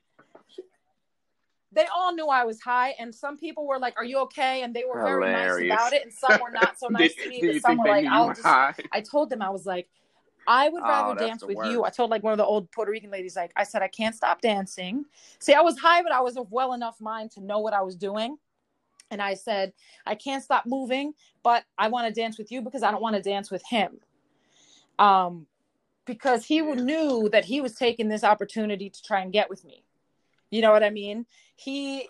they all knew I was high, and some people were like, "Are you okay?" And they were very nice about it, and some were not so nice to me. But some were like, "I'll just." high? I told them I was like, I would Oh, rather that's dance with you. I told like one of the old Puerto Rican ladies, like I said, I can't stop dancing. See, I was high, but I was of well enough mind to know what I was doing. And I said, I can't stop moving, but I want to dance with you because I don't want to dance with him. Um, because he knew that he was taking this opportunity to try and get with me. You know what I mean? He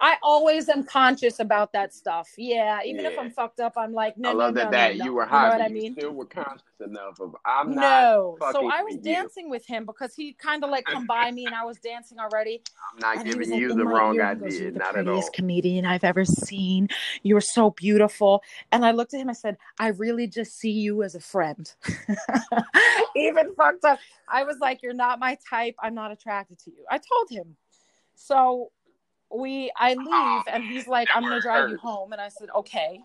I always am conscious about that stuff. Yeah, even if I'm fucked up, I'm like, no, I no, love no, that no, that no. you were high, You know I mean? still were conscious enough of I'm not No. So I was with you. dancing with him because he kind of like come by me and I was dancing already. I'm not And giving you in the wrong goes, idea, You're the not at all. comedian I've ever seen. You're so beautiful. And I looked at him, I said, I really just see you as a friend. Even fucked up. I was like, You're not my type. I'm not attracted to you. I told him. So we I leave and he's like, I'm gonna drive you home. And I said, Okay.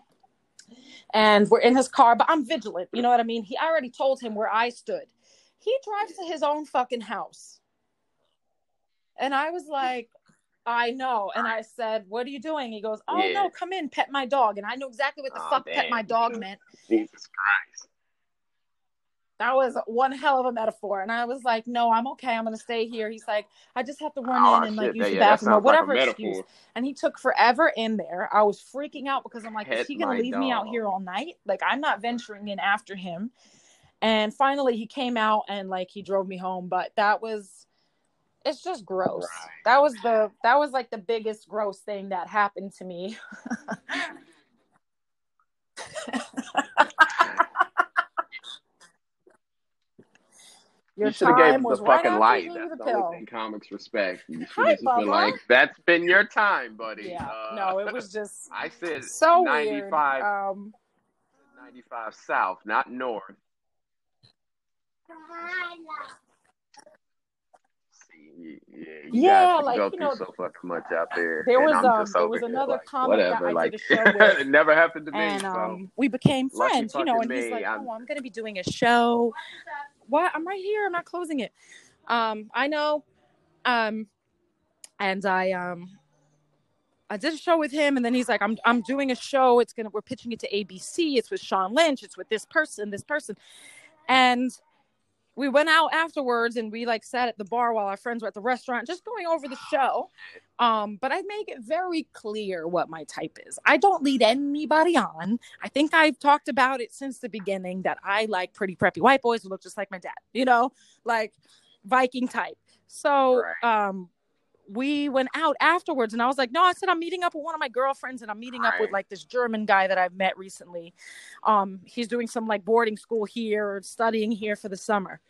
And we're in his car, but I'm vigilant. You know what I mean? He I already told him where I stood. He drives to his own fucking house. And I was like, I know. And I said, What are you doing? He goes, Oh Yeah. no, come in, pet my dog. And I knew exactly what the Aw, fuck pet my dog meant. Jesus Christ. That was one hell of a metaphor. And I was like, no, I'm okay. I'm going to stay here. He's like, I just have to run Oh, in and like use the yeah, bathroom or sounds like whatever excuse. And he took forever in there. I was freaking out because I'm like, is he going to leave me out here all night? Like, I'm not venturing in after him. And finally, he came out and like he drove me home. But that was, it's just gross. Right. That was the, that was like the biggest gross thing that happened to me. Your you should have gave the fucking light. That's the the only thing comics respect. You should have just been like, "That's been your time, buddy." Yeah, Uh, no, it was just I said so 95, weird. Um, 95 south, not north. See, yeah, you Yeah, guys like, go through know, so fucking much out there. there was, I'm um, there was another like, comic that whatever. I like, did a show with, it never happened to me. and so um, we became friends, you know. And he's me. like, I'm- "Oh, I'm gonna be doing a show." What? I'm right here. I'm not closing it. Um, I know. Um, and I um, I did a show with him, and then he's like, "I'm I'm doing a show. It's gonna we're pitching it to ABC. It's with Sean Lynch. It's with this person, this person," and we went out afterwards and we like sat at the bar while our friends were at the restaurant just going over the show. Um but i make it very clear what my type is. I don't lead anybody on. I think i've talked about it since the beginning that i like pretty preppy white boys who look just like my dad you know like viking type. So um we went out afterwards and i was like no i said i'm meeting up with one of my girlfriends and i'm meeting up with like this german guy that i've met recently. Um he's doing some like boarding school here or studying here for the summer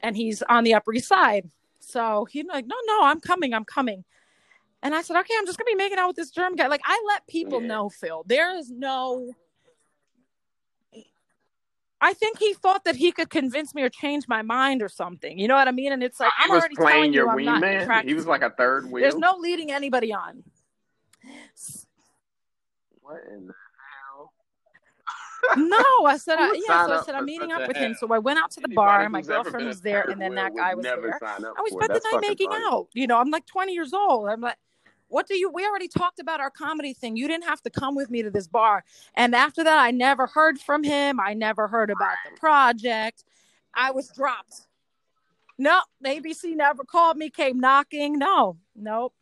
and he's on the upper east side. So he's like no no i'm coming i'm coming. And i said okay i'm just gonna be making out with this german guy. Like i let people Yeah. know phil. There is no I think he thought that he could convince me or change my mind or something. You know what I mean? And it's like I'm was already playing telling you your I'm not wingman. He was like a third wheel. There's no leading anybody on. What in the hell? No, I said, I, yeah. So I said I'm meeting up with him. So I went out to the Anybody bar, and my girlfriend was there, and then that guy was there. And we spent the night making funny. out. You know, I'm like 20 years old. I'm like, what do you? We already talked about our comedy thing. You didn't have to come with me to this bar. And after that, I never heard from him. I never heard about the project. I was dropped. No, ABC never called me, came knocking. No, nope.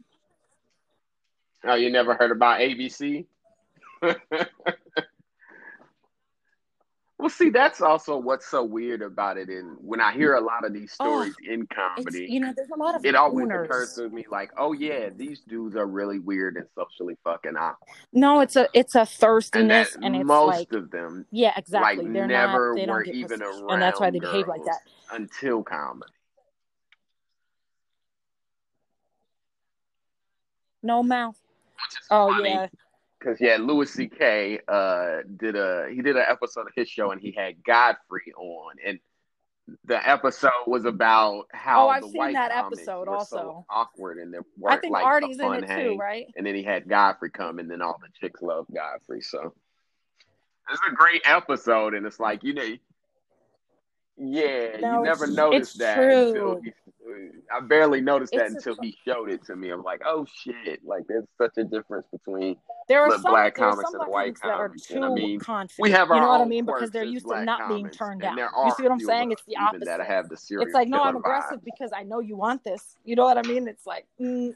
Oh, you never heard about ABC? well, see, that's also what's so weird about it. And when I hear a lot of these Oh, stories in comedy, you know, there's a lot of it always occurs to me like, oh yeah, these dudes are really weird and socially fucking awkward. No, it's a it's a And thirstiness, and, it's most like of them yeah, exactly. like They're never not. They were even pussy, around and that's why they behave like that. until comedy. No mouth. Oh funny yeah. Cause yeah, Louis C.K. uh did a he did an episode of his show and he had Godfrey on and the episode was about how Oh, I've the seen white that episode were also. so awkward and they I weren't think like Artie's in it too, right? And then he had Godfrey come and then all the chicks loved Godfrey. So it's a great episode and it's like you know yeah, No, you never noticed that until he, I barely noticed that It's a, until he showed it to me. I'm like, oh shit! Like there's such a difference between there are the some black comics some and the white comics that are. And I too mean, we confident. have You know what I mean? Because they're used to not being turned down. You see what I'm saying? It's the even that opposite. have the It's like, no, I'm aggressive because I know you want this. You know what I mean? It's like, mm,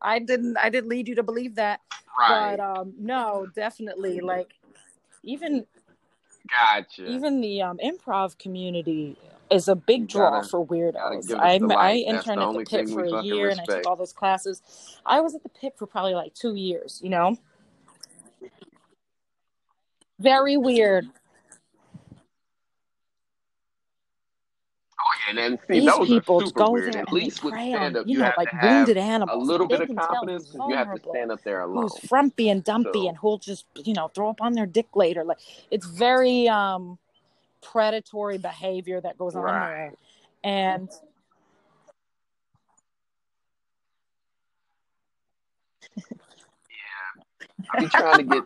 I didn't I didn't lead you to believe that. Right. But um no, definitely like even Gotcha. even the um improv community is a big You draw gotta for weirdos. I the I interned at the pit for a year and I took all those classes. I was at the pit for probably like two years, you know? Very weird. Oh and then see These those are people super go weird. there At least with prey stand on, up, you you know, like wounded animals. a little bit of confidence you have to stand up there who's alone. frumpy and dumpy, So and who'll just, you know, throw up on their dick later. Like it's very um predatory behavior that goes on right. there. And Yeah. I be trying to get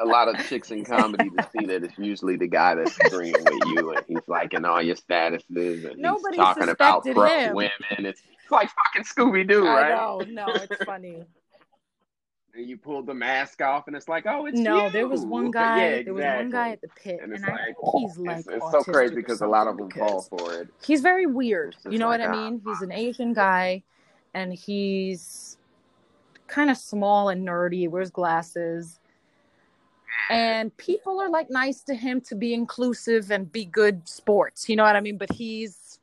a lot of chicks in comedy to see that it's usually the guy that's agreeing with you and he's liking all your statuses and he's nobody talking about suspected him. women. It's, it's like fucking Scooby Doo, I right? know, no, it's funny. And you pulled the mask off, and it's like, oh, it's no, you. there was one guy. yeah, There was one guy at the pit, And and, it's I like think he's like it's, it's so crazy because a lot of them fall for it. he's very weird. You know what I ah. mean? He's an Asian guy, and he's kind of small and nerdy. Wears glasses. And people are like nice to him to be inclusive and be good sports. You know what I mean? But he's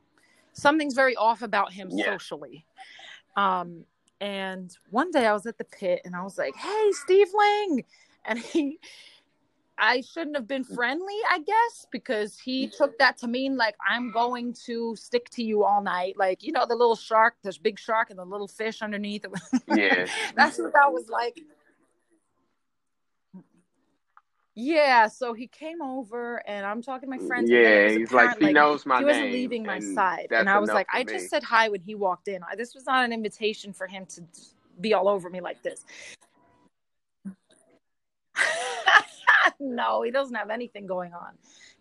something's very off about him Yeah. socially. Um, and one day I was at the pit and I was like, "Hey, Steve Ling," and he, I shouldn't have been friendly, I guess, because he took that to mean like I'm going to stick to you all night, like you know the little shark, there's big shark and the little fish underneath. Yeah. That's what that was like. Yeah, so he came over and I'm talking to my friends. and then it Yeah, he's like, he knows my he wasn't name, leaving my side, and I was like, I me. just said hi when he walked in. I, this was not an invitation for him to be all over me like this. no, he doesn't have anything going on.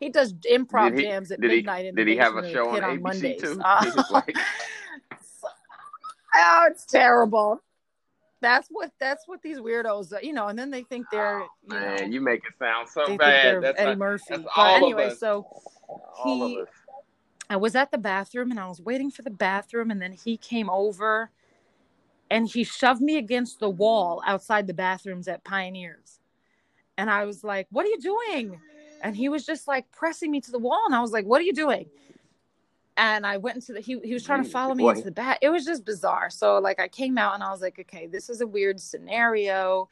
He does improv he- jams at did he- midnight in did he have a show on on ABC Mondays. too? Uh, like- oh, it's terrible. That's what that's what these weirdos, uh, you know, and then they think they're, oh, you know, Man, you make it sound so bad. That's Eddie like, Murphy. that's But anyway, so all he-. I was at the bathroom and I was waiting for the bathroom, and then he came over and he shoved me against the wall outside the bathrooms at Pioneers. And I was like, What are you doing? And he was just like pressing me to the wall. And I was like, What are you doing? And I went into the, he, he was trying to follow me Boy. into the bath. It was just bizarre. So, like, I came out and I was like, Okay, this is a weird scenario.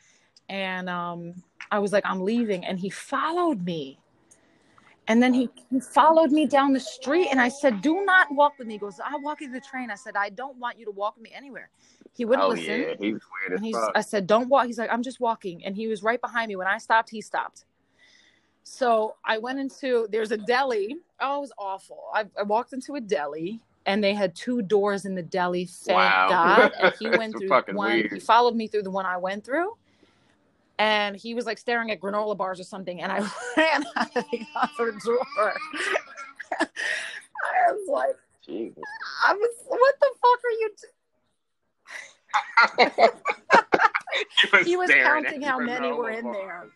And um, I was like, I'm leaving. And he followed me. And then he, he followed me down the street, and I said, "Do not walk with me." He goes, "I'll walk you to the train." I said, "I don't want you to walk with me anywhere." He wouldn't Oh listen, yeah, was weird and as he's. fuck. I said, "Don't walk." He's like, "I'm just walking," and he was right behind me. When I stopped, he stopped. So I went into there's a deli. Oh, it was awful. I, I walked into a deli, and they had two doors in the deli. Thank Wow. God. And he went through one. weird. He followed me through the one I went through. And he was like staring at granola bars or something, and I ran out of the other door. I was like, Jesus. I was, what the fuck are you? Do-? He was staring counting how many were in bars. there.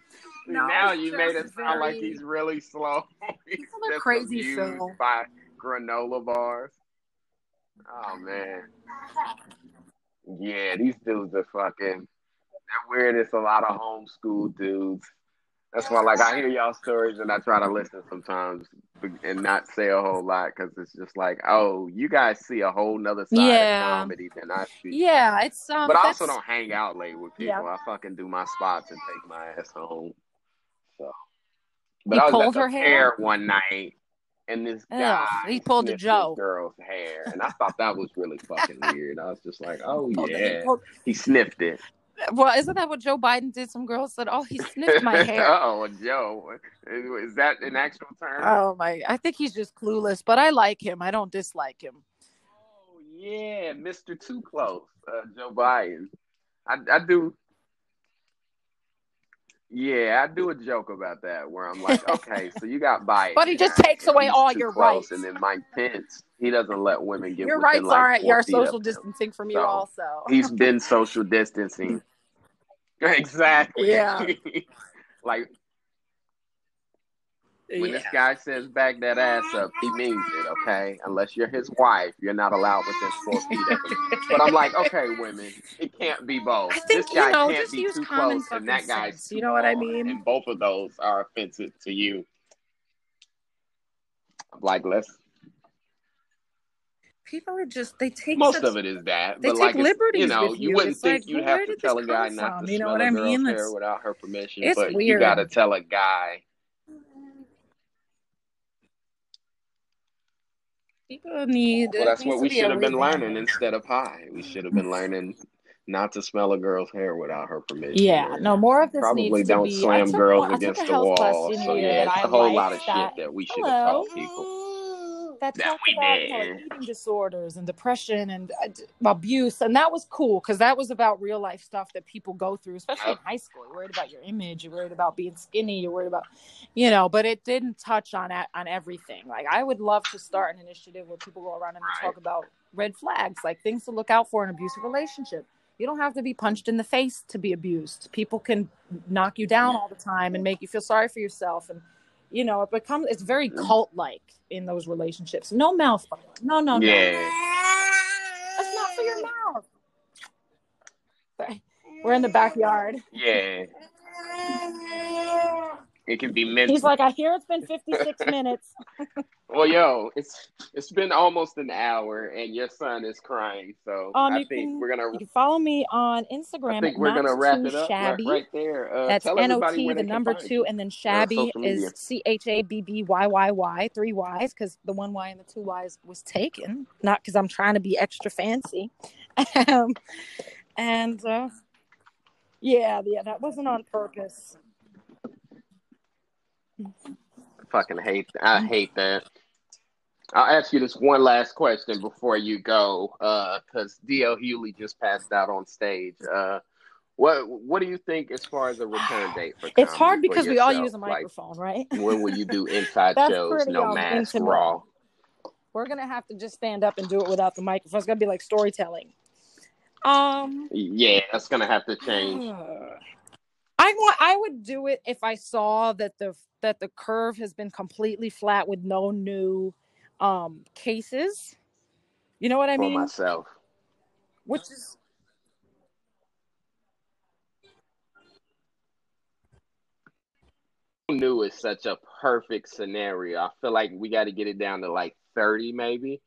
See, No, now you made it just sound like he's really slow. He's People just crazy, amused Phil. by granola bars. Oh man. Yeah, these dudes are fucking. They're weird. It's a lot of homeschool dudes. That's why, like, I hear y'all stories and I try to listen sometimes and not say a whole lot because it's just like, oh, you guys see a whole nother side Yeah. of comedy than I see. Yeah, it's um. But I also that's- don't hang out late with people. Yeah. I fucking do my spots and take my ass home. So, but He I was pulled at her hair? one night, and this Ugh, guy he pulled a Joe. girl's hair, and I thought that was really fucking weird. I was just like, oh it- yeah, pulled- he sniffed it. Well, isn't that what Joe Biden did? Some girl said, "Oh, he sniffed my hair." oh, Joe, is is that an actual term? oh my! I think he's just clueless, but I like him. I don't dislike him. Oh yeah, Mister Too Close, uh, Joe Biden. I, I do. Yeah, I do a joke about that where I'm like, okay, so you got Biden, But he just takes away all your rights. and then Mike Pence, he doesn't let women get Your rights like, aren't. four You're social distancing from you So, also. He's been social distancing. exactly. Yeah. like when Yeah. this guy says back that ass up, he means it, okay? Unless you're his wife, you're not allowed within four feet. But I'm like, okay, women, it can't be both. I think, this you guy know, can't just be use too common close, and that guy's sense, you know what I mean? And both of those are offensive to you. I'm like, let's. People are just they take Most such, of it is that, they but take like, liberties you know, you you. wouldn't It's think like, you'd have to tell a guy come not to You know smell what I mean? hair without her permission, it's but you got to tell a guy. People need. Well, that's what we should have been learning instead of pie. We should have been learning not to smell a girl's hair without her permission. Yeah, no more of this Probably needs don't be. Slam took girls one, I took against the wall. So yeah, that it's I a whole liked lot of that. shit that we should have taught people. That talked about like, eating disorders and depression and uh, abuse, and that was cool because that was about real life stuff that people go through, especially in high school. You're worried about your image, you're worried about being skinny, you're worried about, you know. But it didn't touch on on everything. Like I would love to start an initiative where people go around and Right. talk about red flags, like things to look out for in an abusive relationship. You don't have to be punched in the face to be abused. People can knock you down all the time and make you feel sorry for yourself. And, you know, it becomes, it's very cult like in those relationships. No mouth. No, no, no. Yeah. That's not for your mouth. We're in the backyard. Yeah. It can be mental. He's like, I hear it's been 56 minutes. Well, yo, it's it's been almost an hour, and your son is crying. So Um, I you think can- we're gonna. You can follow me on Instagram. I think at we're gonna wrap it up right, Shabby. right there. Uh, That's tell N O everybody T, where the number two, and then Shabby is C H A B B Y Y Y, three Y's, because the one Y and the two Y's was taken, not because I'm trying to be extra fancy. um, and uh, yeah, yeah, that wasn't on purpose. Fucking hate. I hate that. I'll ask you this one last question before you go, because D.L. Hughley just passed out on stage. Uh, what What do you think as far as a return date for? It's hard because we all use a Like, microphone, right? when will you do inside shows? No um, mask, intimate. raw. We're gonna have to just stand up and do it without the microphone. It's gonna be like storytelling. Um, Yeah, that's gonna have to change. I want. I would do it if I saw that the that the curve has been completely flat with no new um cases. You know what I for mean? myself. Which is New is such a perfect scenario. I feel like we got to get it down to like thirty, maybe,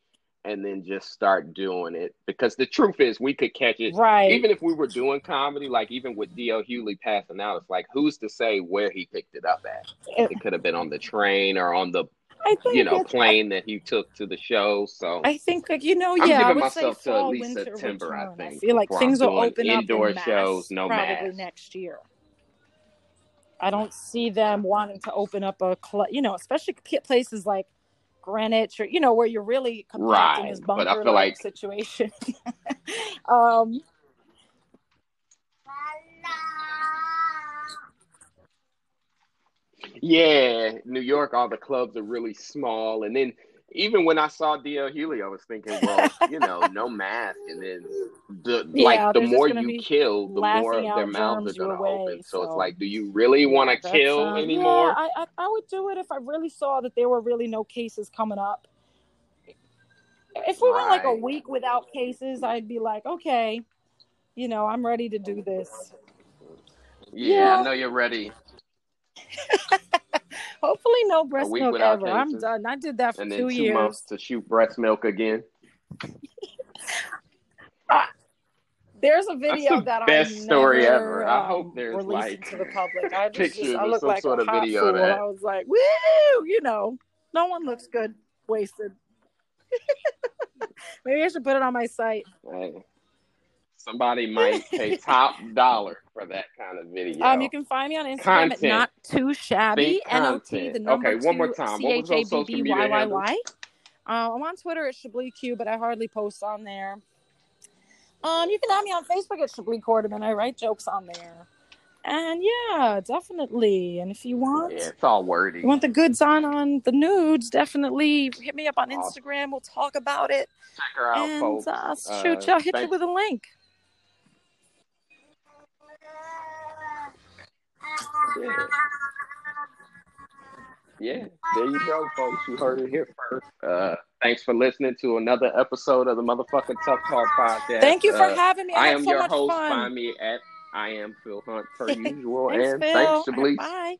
and then just start doing it. Because the truth is, we could catch it. right. Even if we were doing comedy, like even with D.L. Hughley passing out, it's like who's to say where he picked it up at? It- It could have been on the train or on the I you know plane that he took to the show. So I think like you know, I'm yeah, I would say myself to at fall, least winter September, I return. think, feel like things will open up indoor in mass shows, no probably mask. next year. I don't see them wanting to open up a, cl- you know, especially places like Greenwich or you know where you're really compacting Right, this but I bunker like- situation. um, Yeah, New York, all the clubs are really small. And then even when I saw DL Hughley, I was thinking, well, you know, no mask. And then the Yeah, like the more you kill, the more their mouths are going to away, open. So, it's like, do you really want to kill um, anymore? Yeah, I, I I would do it if I really saw that there were really no cases coming up. If we went like a week without cases, I'd be like, okay, you know, I'm ready to do this. yeah, yeah. I know you're ready. Hopefully, no breast milk ever. I'm done. I did that for And then two two years. months to shoot breast milk again. There's a video the that best I story never, ever. I um, hope there's, released like, to the public. I just, pictures I or look some like sort a of video fool. that. I was like, woo, you know, no one looks good wasted. Maybe I should put it on my site. Hey, somebody might pay top dollar for that kind of video. Um, you can find me on Instagram Content. at not too shabby. N O T the number Okay, one more time. C H A B B Y Y? Y. Uh, I'm on Twitter at Chablis Q, but I hardly post on there. Um, you can add me on Facebook at Chablis Quarterman. I write jokes on there. And yeah, definitely. And if you want, Yeah, it's all wordy. you want the goods on on the nudes, definitely hit me up on. Instagram. We'll talk about it. Check her out, and folks. uh, Uh, shoot, I'll hit you with a link. Yeah. Yeah, there you go, folks. You heard it here first. Uh, thanks for listening to another episode of the motherfucking Tough Talk podcast. Thank you for Uh, having me. I, I am so your host. fun. Find me at I am Phil Hunt per usual, Thanks, and Phil. thanks, Chablis. Bye.